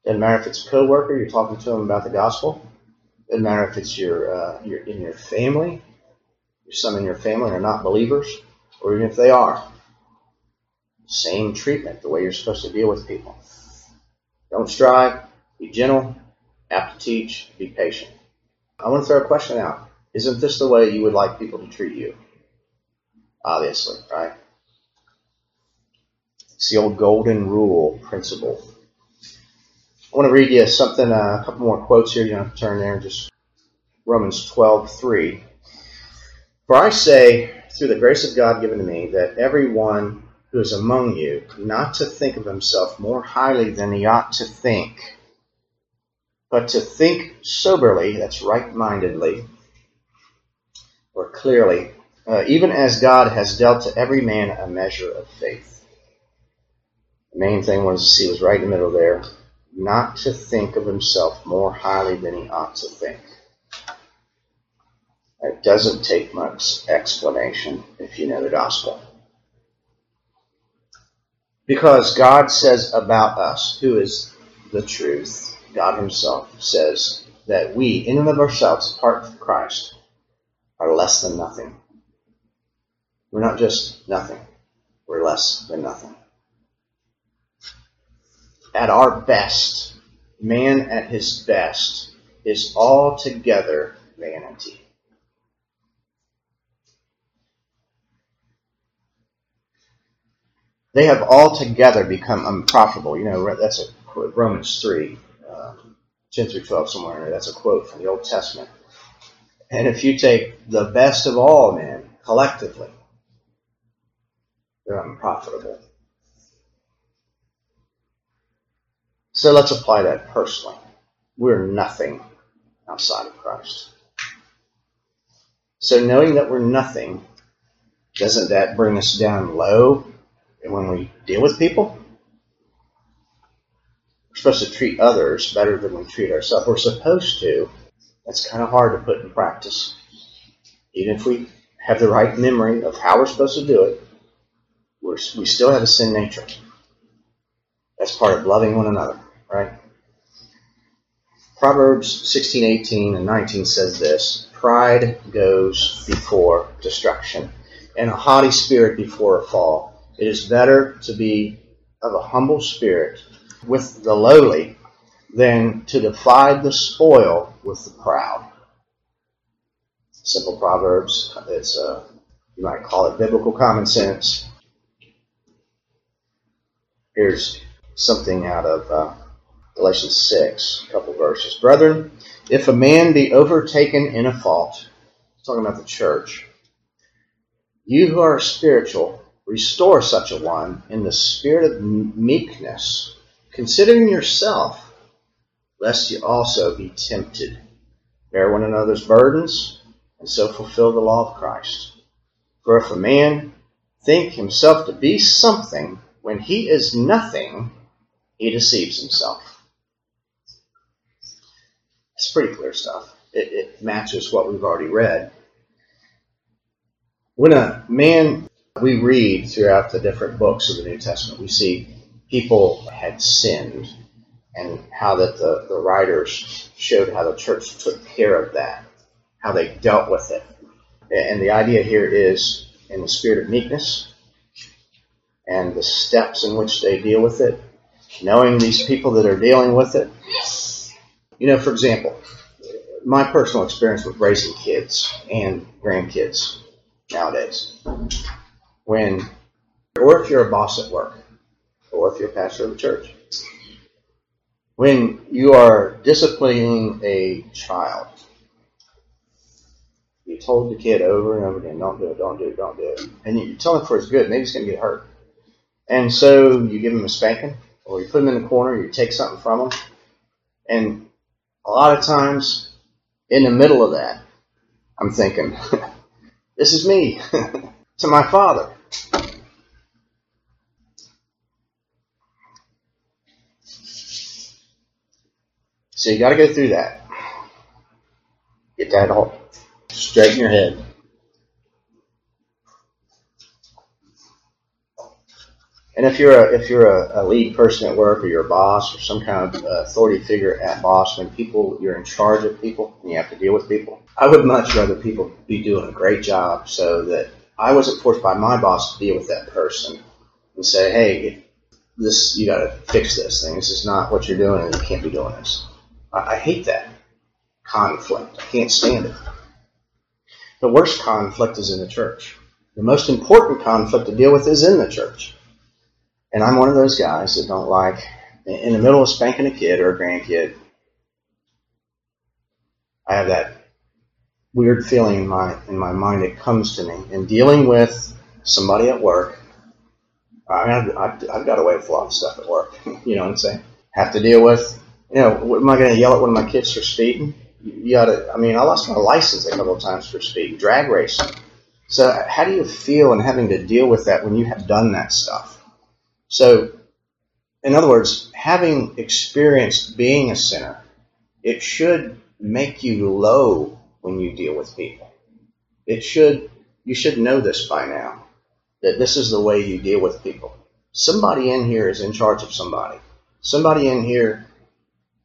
doesn't matter if it's a coworker, you're talking to them about the gospel. Doesn't matter if it's your, uh, your in your family, some in your family are not believers, or even if they are. Same treatment, the way you're supposed to deal with people. Don't strive, be gentle, apt to teach, be patient. I want to throw a question out. Isn't this the way you would like people to treat you? Obviously, right? It's the old golden rule principle. I want to read you something, uh, a couple more quotes here. You don't have to turn there. Just Romans 12, 3. For I say, through the grace of God given to me, that everyone who is among you not to think of himself more highly than he ought to think, but to think soberly, that's right mindedly, or clearly, uh, even as God has dealt to every man a measure of faith. The main thing was to see was right in the middle there not to think of himself more highly than he ought to think. It doesn't take much explanation if you know the gospel. Because God says about us, who is the truth, God Himself says that we, in and of ourselves, apart from Christ, are less than nothing. We're not just nothing, we're less than nothing at our best, man at his best, is altogether vanity. They have altogether become unprofitable. You know, that's a Romans 3, uh, 10 through 12, somewhere in there. That's a quote from the Old Testament. And if you take the best of all men collectively, they're unprofitable. So let's apply that personally. We're nothing outside of Christ. So knowing that we're nothing, doesn't that bring us down low when we deal with people? We're supposed to treat others better than we treat ourselves. We're supposed to. That's kind of hard to put in practice. Even if we have the right memory of how we're supposed to do it, we still have a sin nature. That's part of loving one another right? Proverbs 16, 18, and 19 says this Pride goes before destruction, and a haughty spirit before a fall. It is better to be of a humble spirit with the lowly than to divide the spoil with the proud. Simple Proverbs. It's a, you might call it biblical common sense. Here's something out of uh, Galatians 6, a couple verses. Brethren, if a man be overtaken in a fault, talking about the church, you who are spiritual, restore such a one in the spirit of meekness, considering yourself, lest you also be tempted. Bear one another's burdens, and so fulfill the law of Christ. For if a man think himself to be something when he is nothing, he deceives himself. It's pretty clear stuff. It, it matches what we've already read. When a man, we read throughout the different books of the New Testament, we see people had sinned and how that the, the writers showed how the church took care of that, how they dealt with it. And the idea here is in the spirit of meekness and the steps in which they deal with it, knowing these people that are dealing with it. You know, for example, my personal experience with raising kids and grandkids nowadays. When, or if you're a boss at work, or if you're a pastor of a church, when you are disciplining a child, you told the kid over and over again, don't do it, don't do it, don't do it. And you tell him for his good, maybe he's going to get hurt. And so you give him a spanking, or you put him in the corner, you take something from him. And a lot of times, in the middle of that, I'm thinking, this is me to my father. So you got to go through that. Get that all straight in your head. And if you're a if you're a, a, lead person at work or you're a boss or some kind of uh, authority figure at boss, when people you're in charge of people and you have to deal with people, I would much rather people be doing a great job so that I wasn't forced by my boss to deal with that person and say, hey, this you got to fix this thing. This is not what you're doing, and you can't be doing this. I, I hate that conflict. I can't stand it. The worst conflict is in the church. The most important conflict to deal with is in the church. And I'm one of those guys that don't like, in the middle of spanking a kid or a grandkid, I have that weird feeling in my in my mind that comes to me. In dealing with somebody at work, I've, I've, I've got away with a lot of stuff at work. you know what I'm saying? Have to deal with, you know, am I going to yell at one of my kids for speeding? You got to. I mean, I lost my license a couple of times for speeding, drag racing. So, how do you feel in having to deal with that when you have done that stuff? So, in other words, having experienced being a sinner, it should make you low when you deal with people. It should, you should know this by now, that this is the way you deal with people. Somebody in here is in charge of somebody. Somebody in here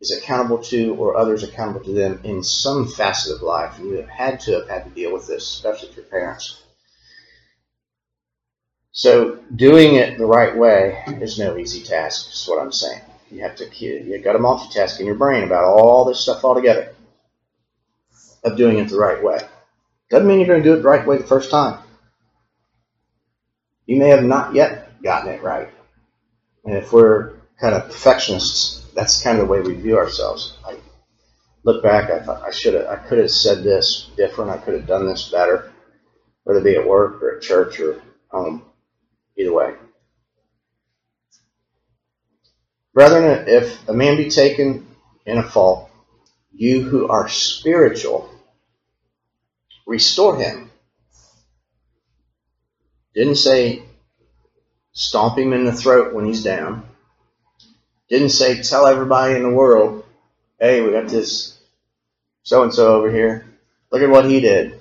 is accountable to or others accountable to them in some facet of life. And you have had to have had to deal with this, especially if your parents. So doing it the right way is no easy task. Is what I'm saying. You have to you got to multitask in your brain about all this stuff all together. Of doing it the right way doesn't mean you're going to do it the right way the first time. You may have not yet gotten it right, and if we're kind of perfectionists, that's kind of the way we view ourselves. I look back, I thought I should have, I could have said this different. I could have done this better, whether it be at work or at church or home. Either way. Brethren, if a man be taken in a fault, you who are spiritual, restore him. Didn't say stomp him in the throat when he's down. Didn't say tell everybody in the world, hey, we got this so and so over here. Look at what he did.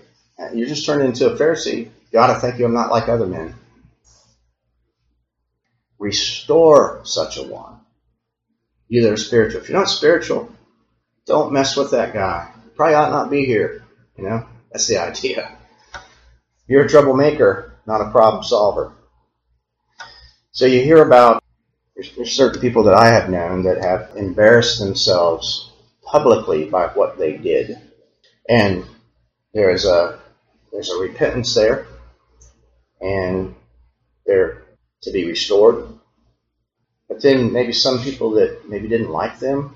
You're just turning into a Pharisee. God, I thank you I'm not like other men restore such a one. You that are spiritual. If you're not spiritual, don't mess with that guy. Probably ought not be here. You know, that's the idea. You're a troublemaker, not a problem solver. So you hear about there's certain people that I have known that have embarrassed themselves publicly by what they did, and there is a there's a repentance there, and they're to be restored. But then maybe some people that maybe didn't like them,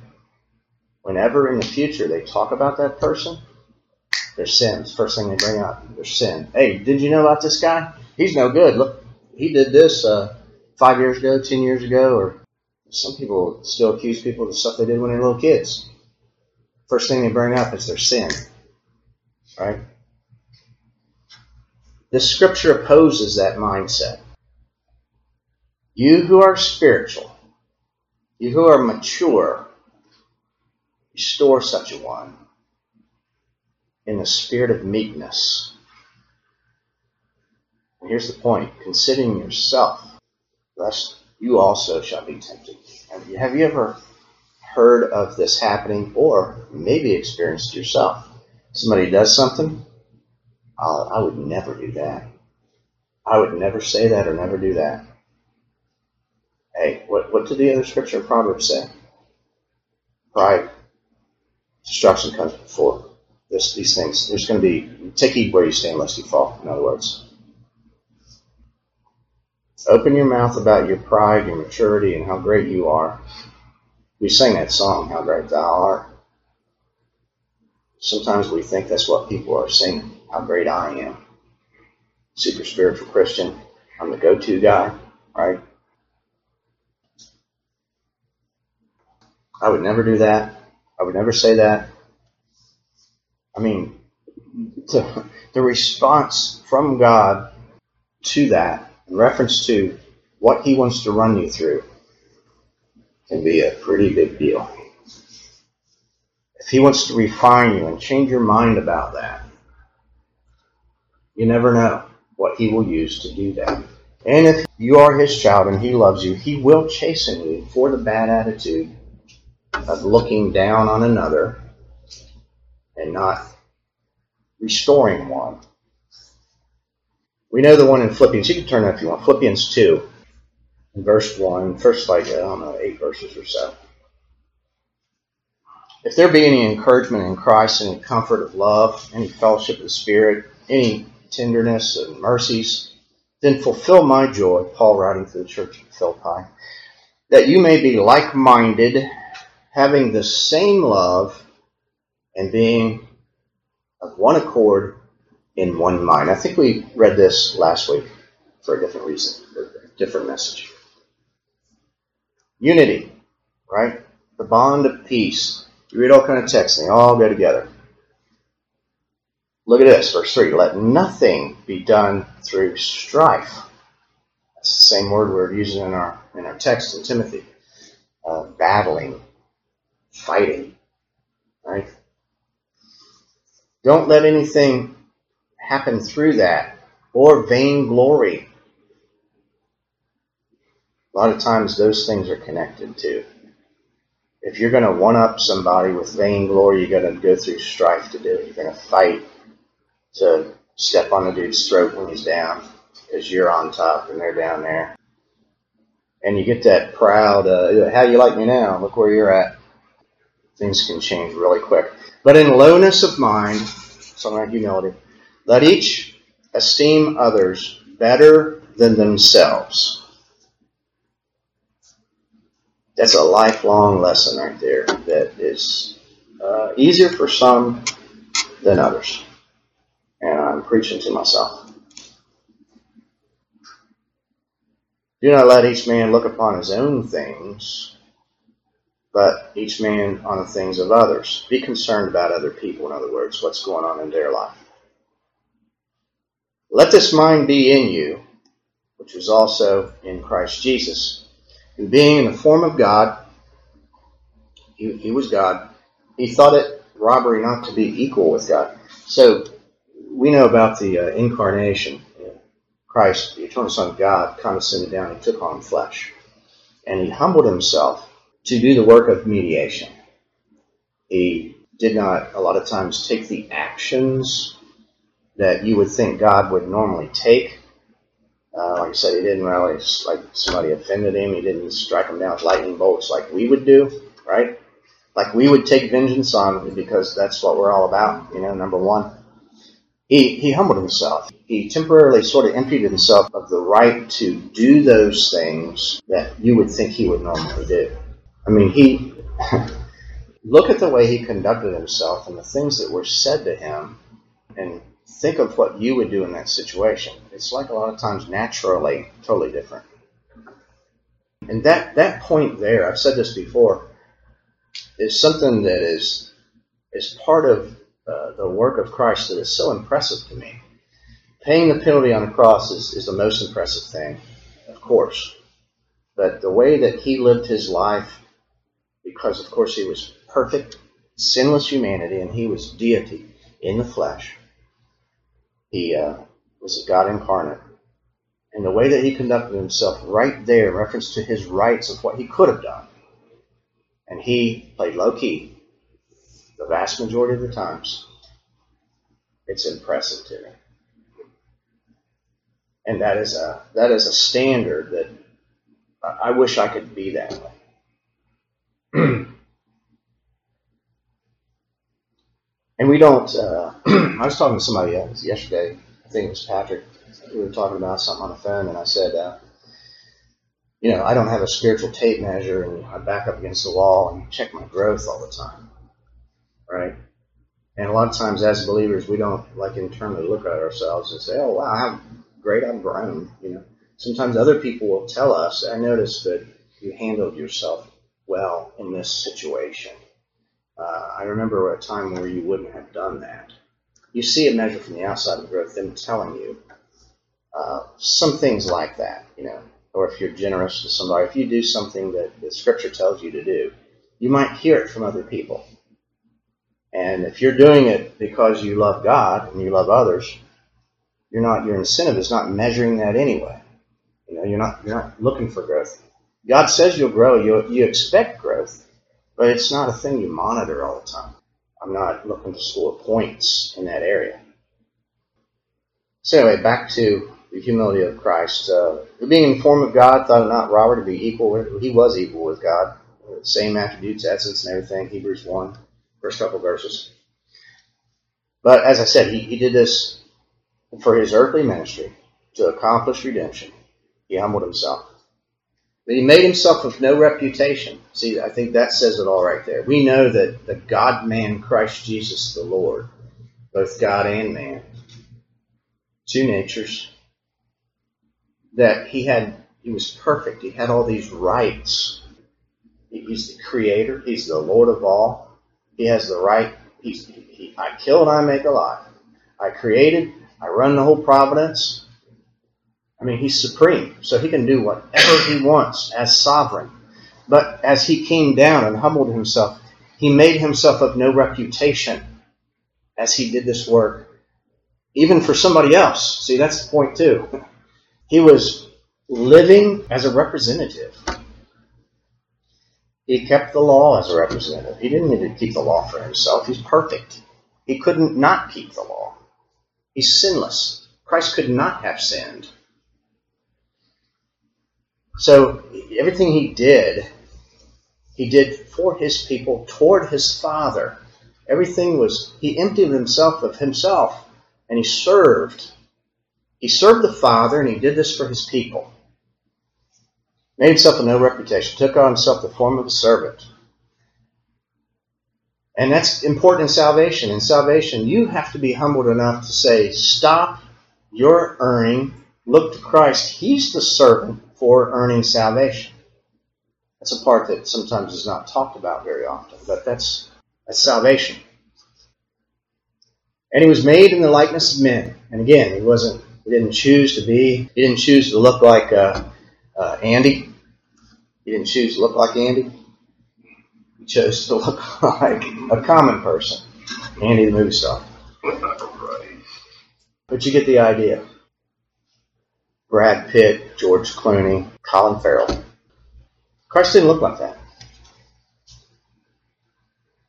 whenever in the future they talk about that person, their sins. First thing they bring up, their sin. Hey, did you know about this guy? He's no good. Look, he did this uh, five years ago, ten years ago, or some people still accuse people of the stuff they did when they were little kids. First thing they bring up is their sin. Right? The scripture opposes that mindset. You who are spiritual, you who are mature, restore such a one in the spirit of meekness. And here's the point considering yourself, lest you also shall be tempted. Have you ever heard of this happening or maybe experienced yourself? Somebody does something, uh, I would never do that. I would never say that or never do that. Hey, what, what did the other scripture in Proverbs say? Pride, destruction comes before this, these things. There's going to be, take heed where you stand lest you fall, in other words. Open your mouth about your pride, your maturity, and how great you are. We sing that song, How Great Thou Art. Sometimes we think that's what people are singing, how great I am. Super spiritual Christian. I'm the go to guy, right? I would never do that. I would never say that. I mean, the, the response from God to that, in reference to what He wants to run you through, can be a pretty big deal. If He wants to refine you and change your mind about that, you never know what He will use to do that. And if you are His child and He loves you, He will chasten you for the bad attitude of looking down on another and not restoring one. We know the one in Philippians. You can turn that if you want. Philippians 2, verse 1, first like, I don't know, eight verses or so. If there be any encouragement in Christ, any comfort of love, any fellowship of the Spirit, any tenderness and mercies, then fulfill my joy, Paul writing to the church at Philippi, that you may be like minded, having the same love, and being of one accord in one mind. I think we read this last week for a different reason, a different message. Unity, right? The bond of peace. You read all kind of texts, and they all go together. Look at this, verse 3. Let nothing be done through strife. That's the same word we're using in our in our text in Timothy. Uh, battling, fighting, right? Don't let anything happen through that or vainglory. A lot of times those things are connected too. If you're going to one up somebody with vainglory, you're going to go through strife to do it. You're going to fight to step on the dude's throat when he's down because you're on top and they're down there. And you get that proud, uh, how you like me now? Look where you're at. Things can change really quick. But in lowness of mind, something like humility, let each esteem others better than themselves. That's a lifelong lesson right there that is uh, easier for some than others. And I'm preaching to myself. Do not let each man look upon his own things but each man on the things of others. Be concerned about other people, in other words, what's going on in their life. Let this mind be in you, which was also in Christ Jesus, who being in the form of God, he, he was God, he thought it robbery not to be equal with God. So we know about the uh, incarnation. Christ, the eternal Son of God, condescended down, and took on flesh. And he humbled himself to do the work of mediation. He did not, a lot of times, take the actions that you would think God would normally take. Uh, like I said, he didn't really, like somebody offended him, he didn't strike him down with lightning bolts like we would do, right? Like we would take vengeance on because that's what we're all about, you know, number one. He, he humbled himself. He temporarily sort of emptied himself of the right to do those things that you would think he would normally do. I mean, he look at the way he conducted himself and the things that were said to him, and think of what you would do in that situation. It's like a lot of times naturally totally different. And that that point there, I've said this before, is something that is is part of uh, the work of Christ that is so impressive to me. Paying the penalty on the cross is, is the most impressive thing, of course. But the way that he lived his life because, of course, he was perfect, sinless humanity, and he was deity in the flesh. He uh, was a God incarnate. And the way that he conducted himself right there, in reference to his rights of what he could have done. And he played low key the vast majority of the times. It's impressive to me. And that is a that is a standard that I wish I could be that way. and we don't. Uh, I was talking to somebody yesterday. I think it was Patrick. We were talking about something on the phone, and I said, uh, you know, I don't have a spiritual tape measure, and I back up against the wall and check my growth all the time, right? And a lot of times, as believers, we don't like internally look at ourselves and say, "Oh, wow, how great I've grown." You know, sometimes other people will tell us, "I noticed that you handled yourself well in this situation." Uh, I remember a time where you wouldn't have done that. You see a measure from the outside of growth, them telling you uh, some things like that, you know or if you're generous to somebody, if you do something that the scripture tells you to do, you might hear it from other people. And if you're doing it because you love God and you love others, you're not your incentive is not measuring that anyway. You know, you're not you're not looking for growth. God says you'll grow, you you expect growth, but it's not a thing you monitor all the time. I'm not looking to score points in that area. So anyway, back to the humility of Christ. Uh, being in form of God, thought it not robbery to be equal with. He was equal with God. Same attributes, essence, and everything. Hebrews 1, first couple verses. But as I said, he, he did this for his earthly ministry to accomplish redemption. He humbled himself. But he made himself of no reputation. See, I think that says it all right there. We know that the God man Christ Jesus the Lord, both God and man, two natures, that he had he was perfect. He had all these rights. He's the creator. He's the Lord of all. He has the right. He's, he, I kill and I make alive. I created. I run the whole providence. I mean, he's supreme, so he can do whatever he wants as sovereign. But as he came down and humbled himself, he made himself of no reputation as he did this work, even for somebody else. See, that's the point, too. He was living as a representative. He kept the law as a representative. He didn't need to keep the law for himself. He's perfect. He couldn't not keep the law. He's sinless. Christ could not have sinned. So everything he did, he did for his people, toward his Father. Everything was, he emptied himself of himself and he served he served the Father, and he did this for his people. Made himself of no reputation, took on himself the form of a servant. And that's important in salvation. In salvation, you have to be humbled enough to say, Stop your earning, look to Christ. He's the servant for earning salvation. That's a part that sometimes is not talked about very often, but that's, that's salvation. And he was made in the likeness of men. And again, he wasn't he didn't choose to be. He didn't choose to look like uh, uh, Andy. He didn't choose to look like Andy. He chose to look like a common person, Andy the movie star. But you get the idea. Brad Pitt, George Clooney, Colin Farrell. Christ didn't look like that.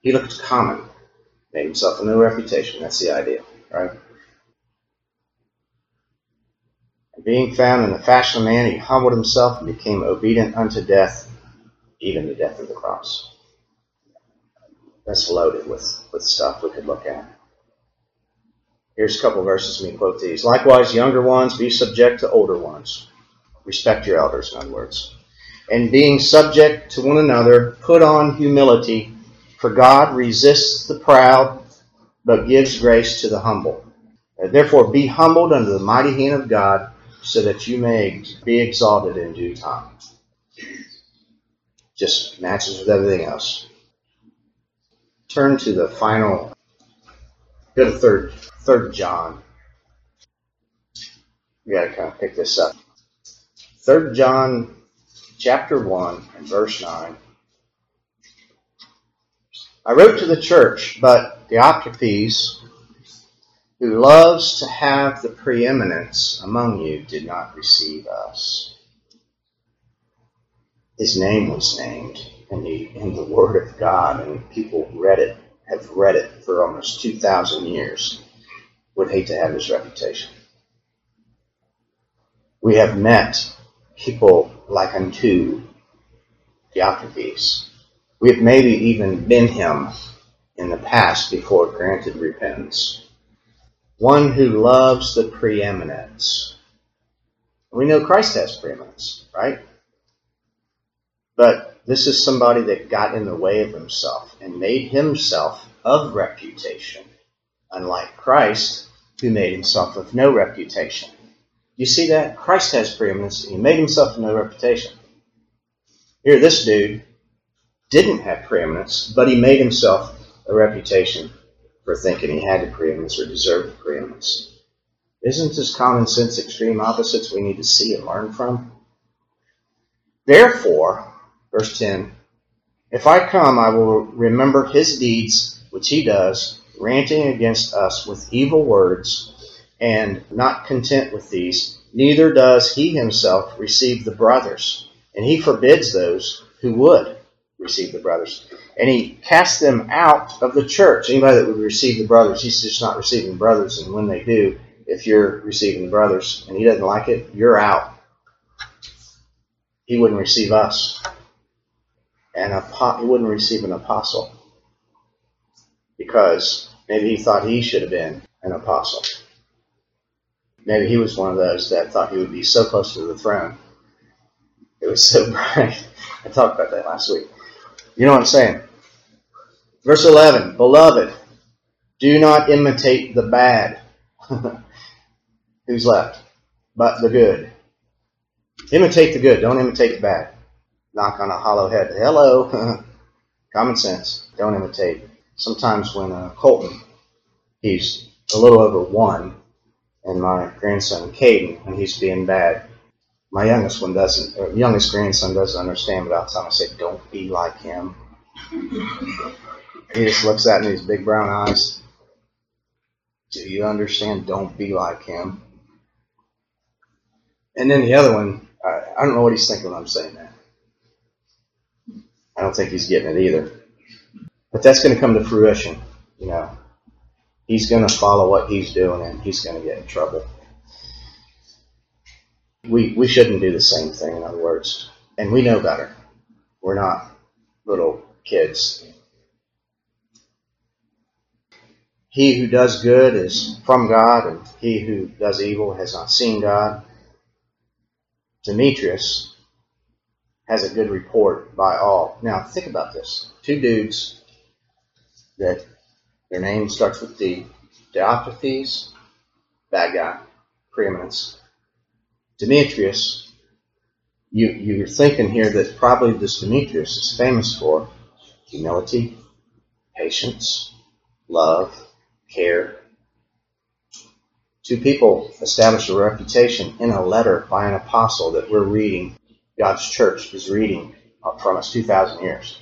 He looked common, made himself a new reputation. That's the idea, right? being found in the fashion of man, he humbled himself and became obedient unto death, even the death of the cross. That's loaded with, with stuff we could look at. Here's a couple verses. Let me quote these. Likewise, younger ones, be subject to older ones. Respect your elders, in other words. And being subject to one another, put on humility, for God resists the proud, but gives grace to the humble. Uh, therefore, be humbled under the mighty hand of God so that you may be exalted in due time. Just matches with everything else. Turn to the final, go to third, third John. We got to kind of pick this up. Third John, chapter one and verse nine. I wrote to the church, but Diotrephes, who loves to have the preeminence among you did not receive us. His name was named in the, in the Word of God, and people read it, have read it for almost 2,000 years. Would hate to have his reputation. We have met people like unto Diotrephes. We have maybe even been him in the past before granted repentance. One who loves the preeminence. We know Christ has preeminence, right? But this is somebody that got in the way of himself and made himself of reputation, unlike Christ, who made himself of no reputation. You see that? Christ has preeminence. He made himself of no reputation. Here, this dude didn't have preeminence, but he made himself a reputation for thinking he had the preeminence or deserved preeminence. Isn't this common sense extreme opposites we need to see and learn from? Therefore, verse 10, if I come, I will remember his deeds which he does, ranting against us with evil words, and not content with these, neither does he himself receive the brothers, and he forbids those who would receive the brothers. And he casts them out of the church. Anybody that would receive the brothers, he's just not receiving brothers, and when they do, if you're receiving the brothers and he doesn't like it, you're out. He wouldn't receive us. And he wouldn't receive an apostle because maybe he thought he should have been an apostle. Maybe he was one of those that thought he would be so close to the throne. It was so bright. I talked about that last week. You know what I'm saying? Verse 11 Beloved, do not imitate the bad. Who's left? But the good. Imitate the good. Don't imitate the bad. Knock on a hollow head. Hello. Common sense. Don't imitate sometimes when uh, Colton, he's a little over one, and my grandson Caden, when he's being bad, my youngest one doesn't, or youngest grandson doesn't understand, but time I say, "Don't be like him." he just looks at me, these big brown eyes. Do you understand? Don't be like him. And then the other one, I, I don't know what he's thinking when I'm saying that. I don't think he's getting it either. But that's going to come to fruition. You know, he's going to follow what he's doing and he's going to get in trouble. We, we shouldn't do the same thing, in other words. And we know better. We're not little kids. He who does good is from God, and he who does evil has not seen God. Demetrius has a good report by all. Now, think about this. Two dudes that their name starts with D. Diotrephes, bad guy, preeminence. Demetrius, you, you're thinking here that probably this Demetrius is famous for humility, patience, love, care. Two people established a reputation in a letter by an apostle that we're reading, God's church is reading from us 2,000 years.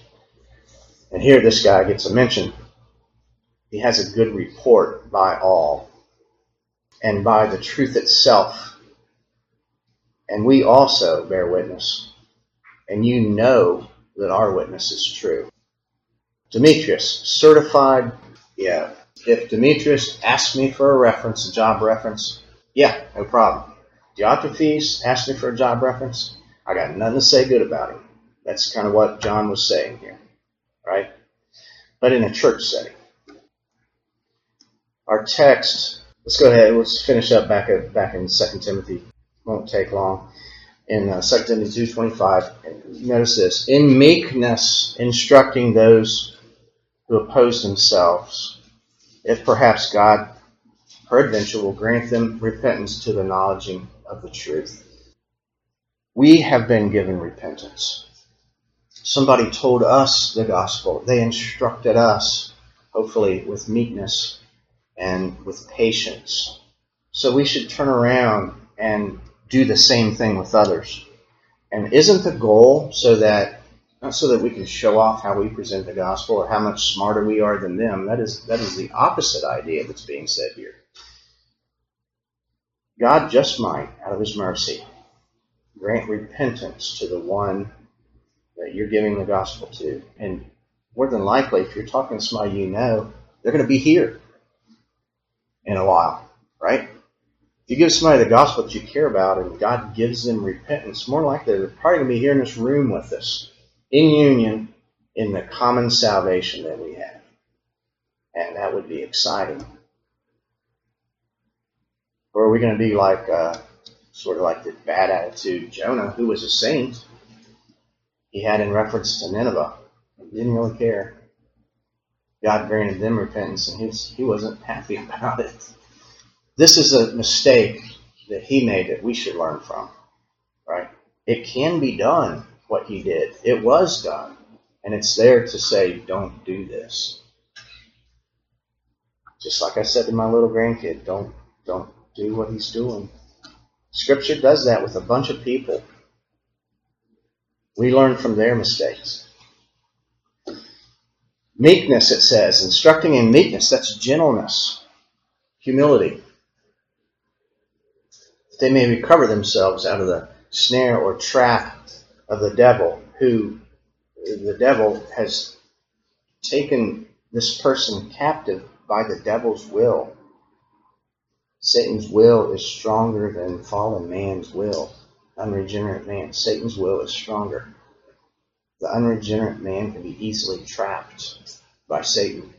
And here this guy gets a mention he has a good report by all and by the truth itself. And we also bear witness. And you know that our witness is true. Demetrius, certified, yeah. If Demetrius asks me for a reference, a job reference, yeah, no problem. Diotrephes asked me for a job reference, I got nothing to say good about him. That's kind of what John was saying here, right? But in a church setting our text, let's go ahead, let's finish up back at, back in 2 Timothy. Won't take long. In uh, 2 Timothy 2.25, notice this. In meekness instructing those who oppose themselves, if perhaps God peradventure will grant them repentance to the knowledge of the truth. We have been given repentance. Somebody told us the gospel. They instructed us, hopefully with meekness and with patience. So we should turn around and do the same thing with others. And isn't the goal so that not so that we can show off how we present the gospel or how much smarter we are than them? That is that is the opposite idea that's being said here. God just might, out of His mercy, grant repentance to the one that you're giving the gospel to. And more than likely, if you're talking to somebody you know, they're going to be here in a while, right? If you give somebody the gospel that you care about and God gives them repentance, more likely they're probably going to be here in this room with us in union in the common salvation that we have. And that would be exciting. Or are we going to be like, uh, sort of like the bad attitude Jonah, who was a saint? He had in reference to Nineveh. He didn't really care. God granted them repentance, and he, he wasn't happy about it. This is a mistake that he made that we should learn from, right? It can be done, what he did. It was done. And it's there to say, don't do this. Just like I said to my little grandkid, don't don't do what he's doing. Scripture does that with a bunch of people. We learn from their mistakes. Meekness, it says, instructing in meekness, that's gentleness, humility. They may recover themselves out of the snare or trap of the devil, who the devil has taken this person captive by the devil's will. Satan's will is stronger than fallen man's will, unregenerate man. Satan's will is stronger. The unregenerate man can be easily trapped by Satan.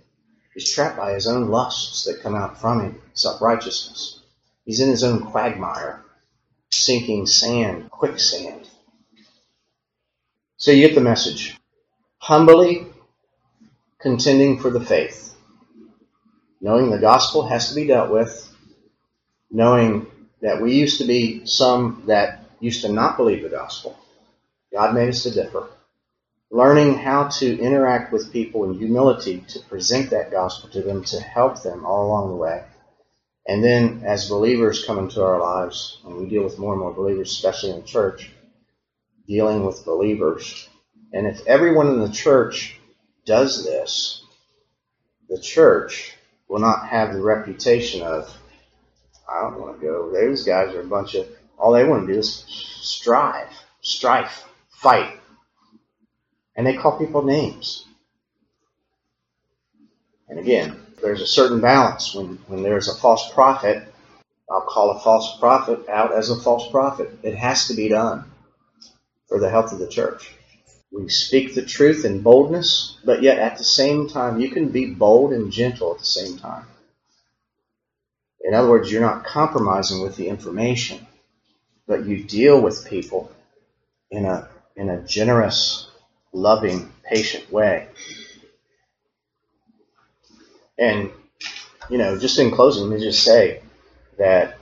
He's trapped by his own lusts that come out from him, self righteousness. He's in his own quagmire, sinking sand, quicksand. So you get the message. Humbly contending for the faith. Knowing the gospel has to be dealt with. Knowing that we used to be some that used to not believe the gospel. God made us to differ. Learning how to interact with people in humility to present that gospel to them, to help them all along the way. And then as believers come into our lives, and we deal with more and more believers, especially in church, dealing with believers. And if everyone in the church does this, the church will not have the reputation of, I don't want to go. Those guys are a bunch of, all they want to do is strive, strife, fight. And they call people names. And again, there's a certain balance. When, when there's a false prophet, I'll call a false prophet out as a false prophet. It has to be done for the health of the church. We speak the truth in boldness, but yet at the same time, you can be bold and gentle at the same time. In other words, you're not compromising with the information, but you deal with people in a, in a generous, loving, patient way. And, you know, just in closing, let me just say that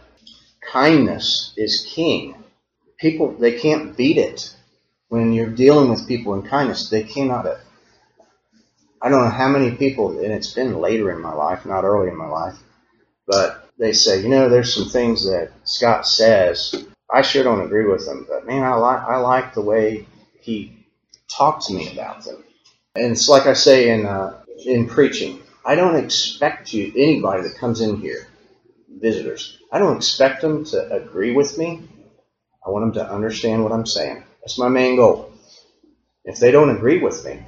kindness is king. People, they can't beat it when you're dealing with people in kindness, they cannot. I don't know how many people, and it's been later in my life, not early in my life, but they say, you know, there's some things that Scott says. I sure don't agree with them, but man, I like I like the way he talked to me about them. And it's like I say in uh, in preaching, I don't expect you anybody that comes in here, visitors, I don't expect them to agree with me. I want them to understand what I'm saying. That's my main goal. If they don't agree with me,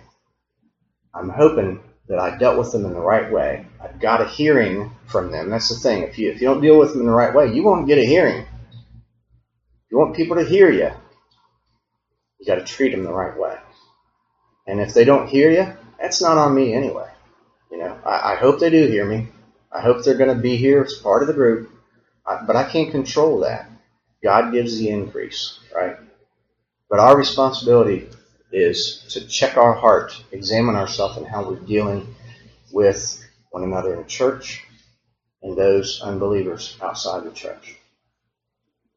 I'm hoping that I dealt with them in the right way. I've got a hearing from them. That's the thing. If you if you don't deal with them in the right way, you won't get a hearing. You want people to hear you. You got to treat them the right way. And if they don't hear you, that's not on me anyway. You know, I, I hope they do hear me. I hope they're going to be here as part of the group. I, but I can't control that. God gives the increase, right? But our responsibility is to check our heart, examine ourselves and how we're dealing with one another in church and those unbelievers outside the church.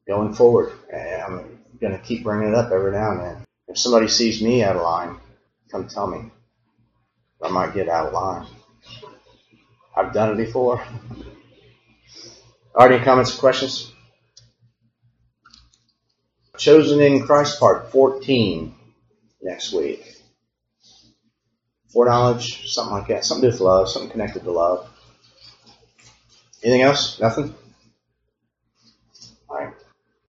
Going forward, eh, I'm going to keep bringing it up every now and then. If somebody sees me out of line, come tell me. I might get out of line. I've done it before. Are any comments or questions? Chosen in Christ part 14 next week. Foreknowledge, something like that. Something to do with love, something connected to love. Anything else? Nothing?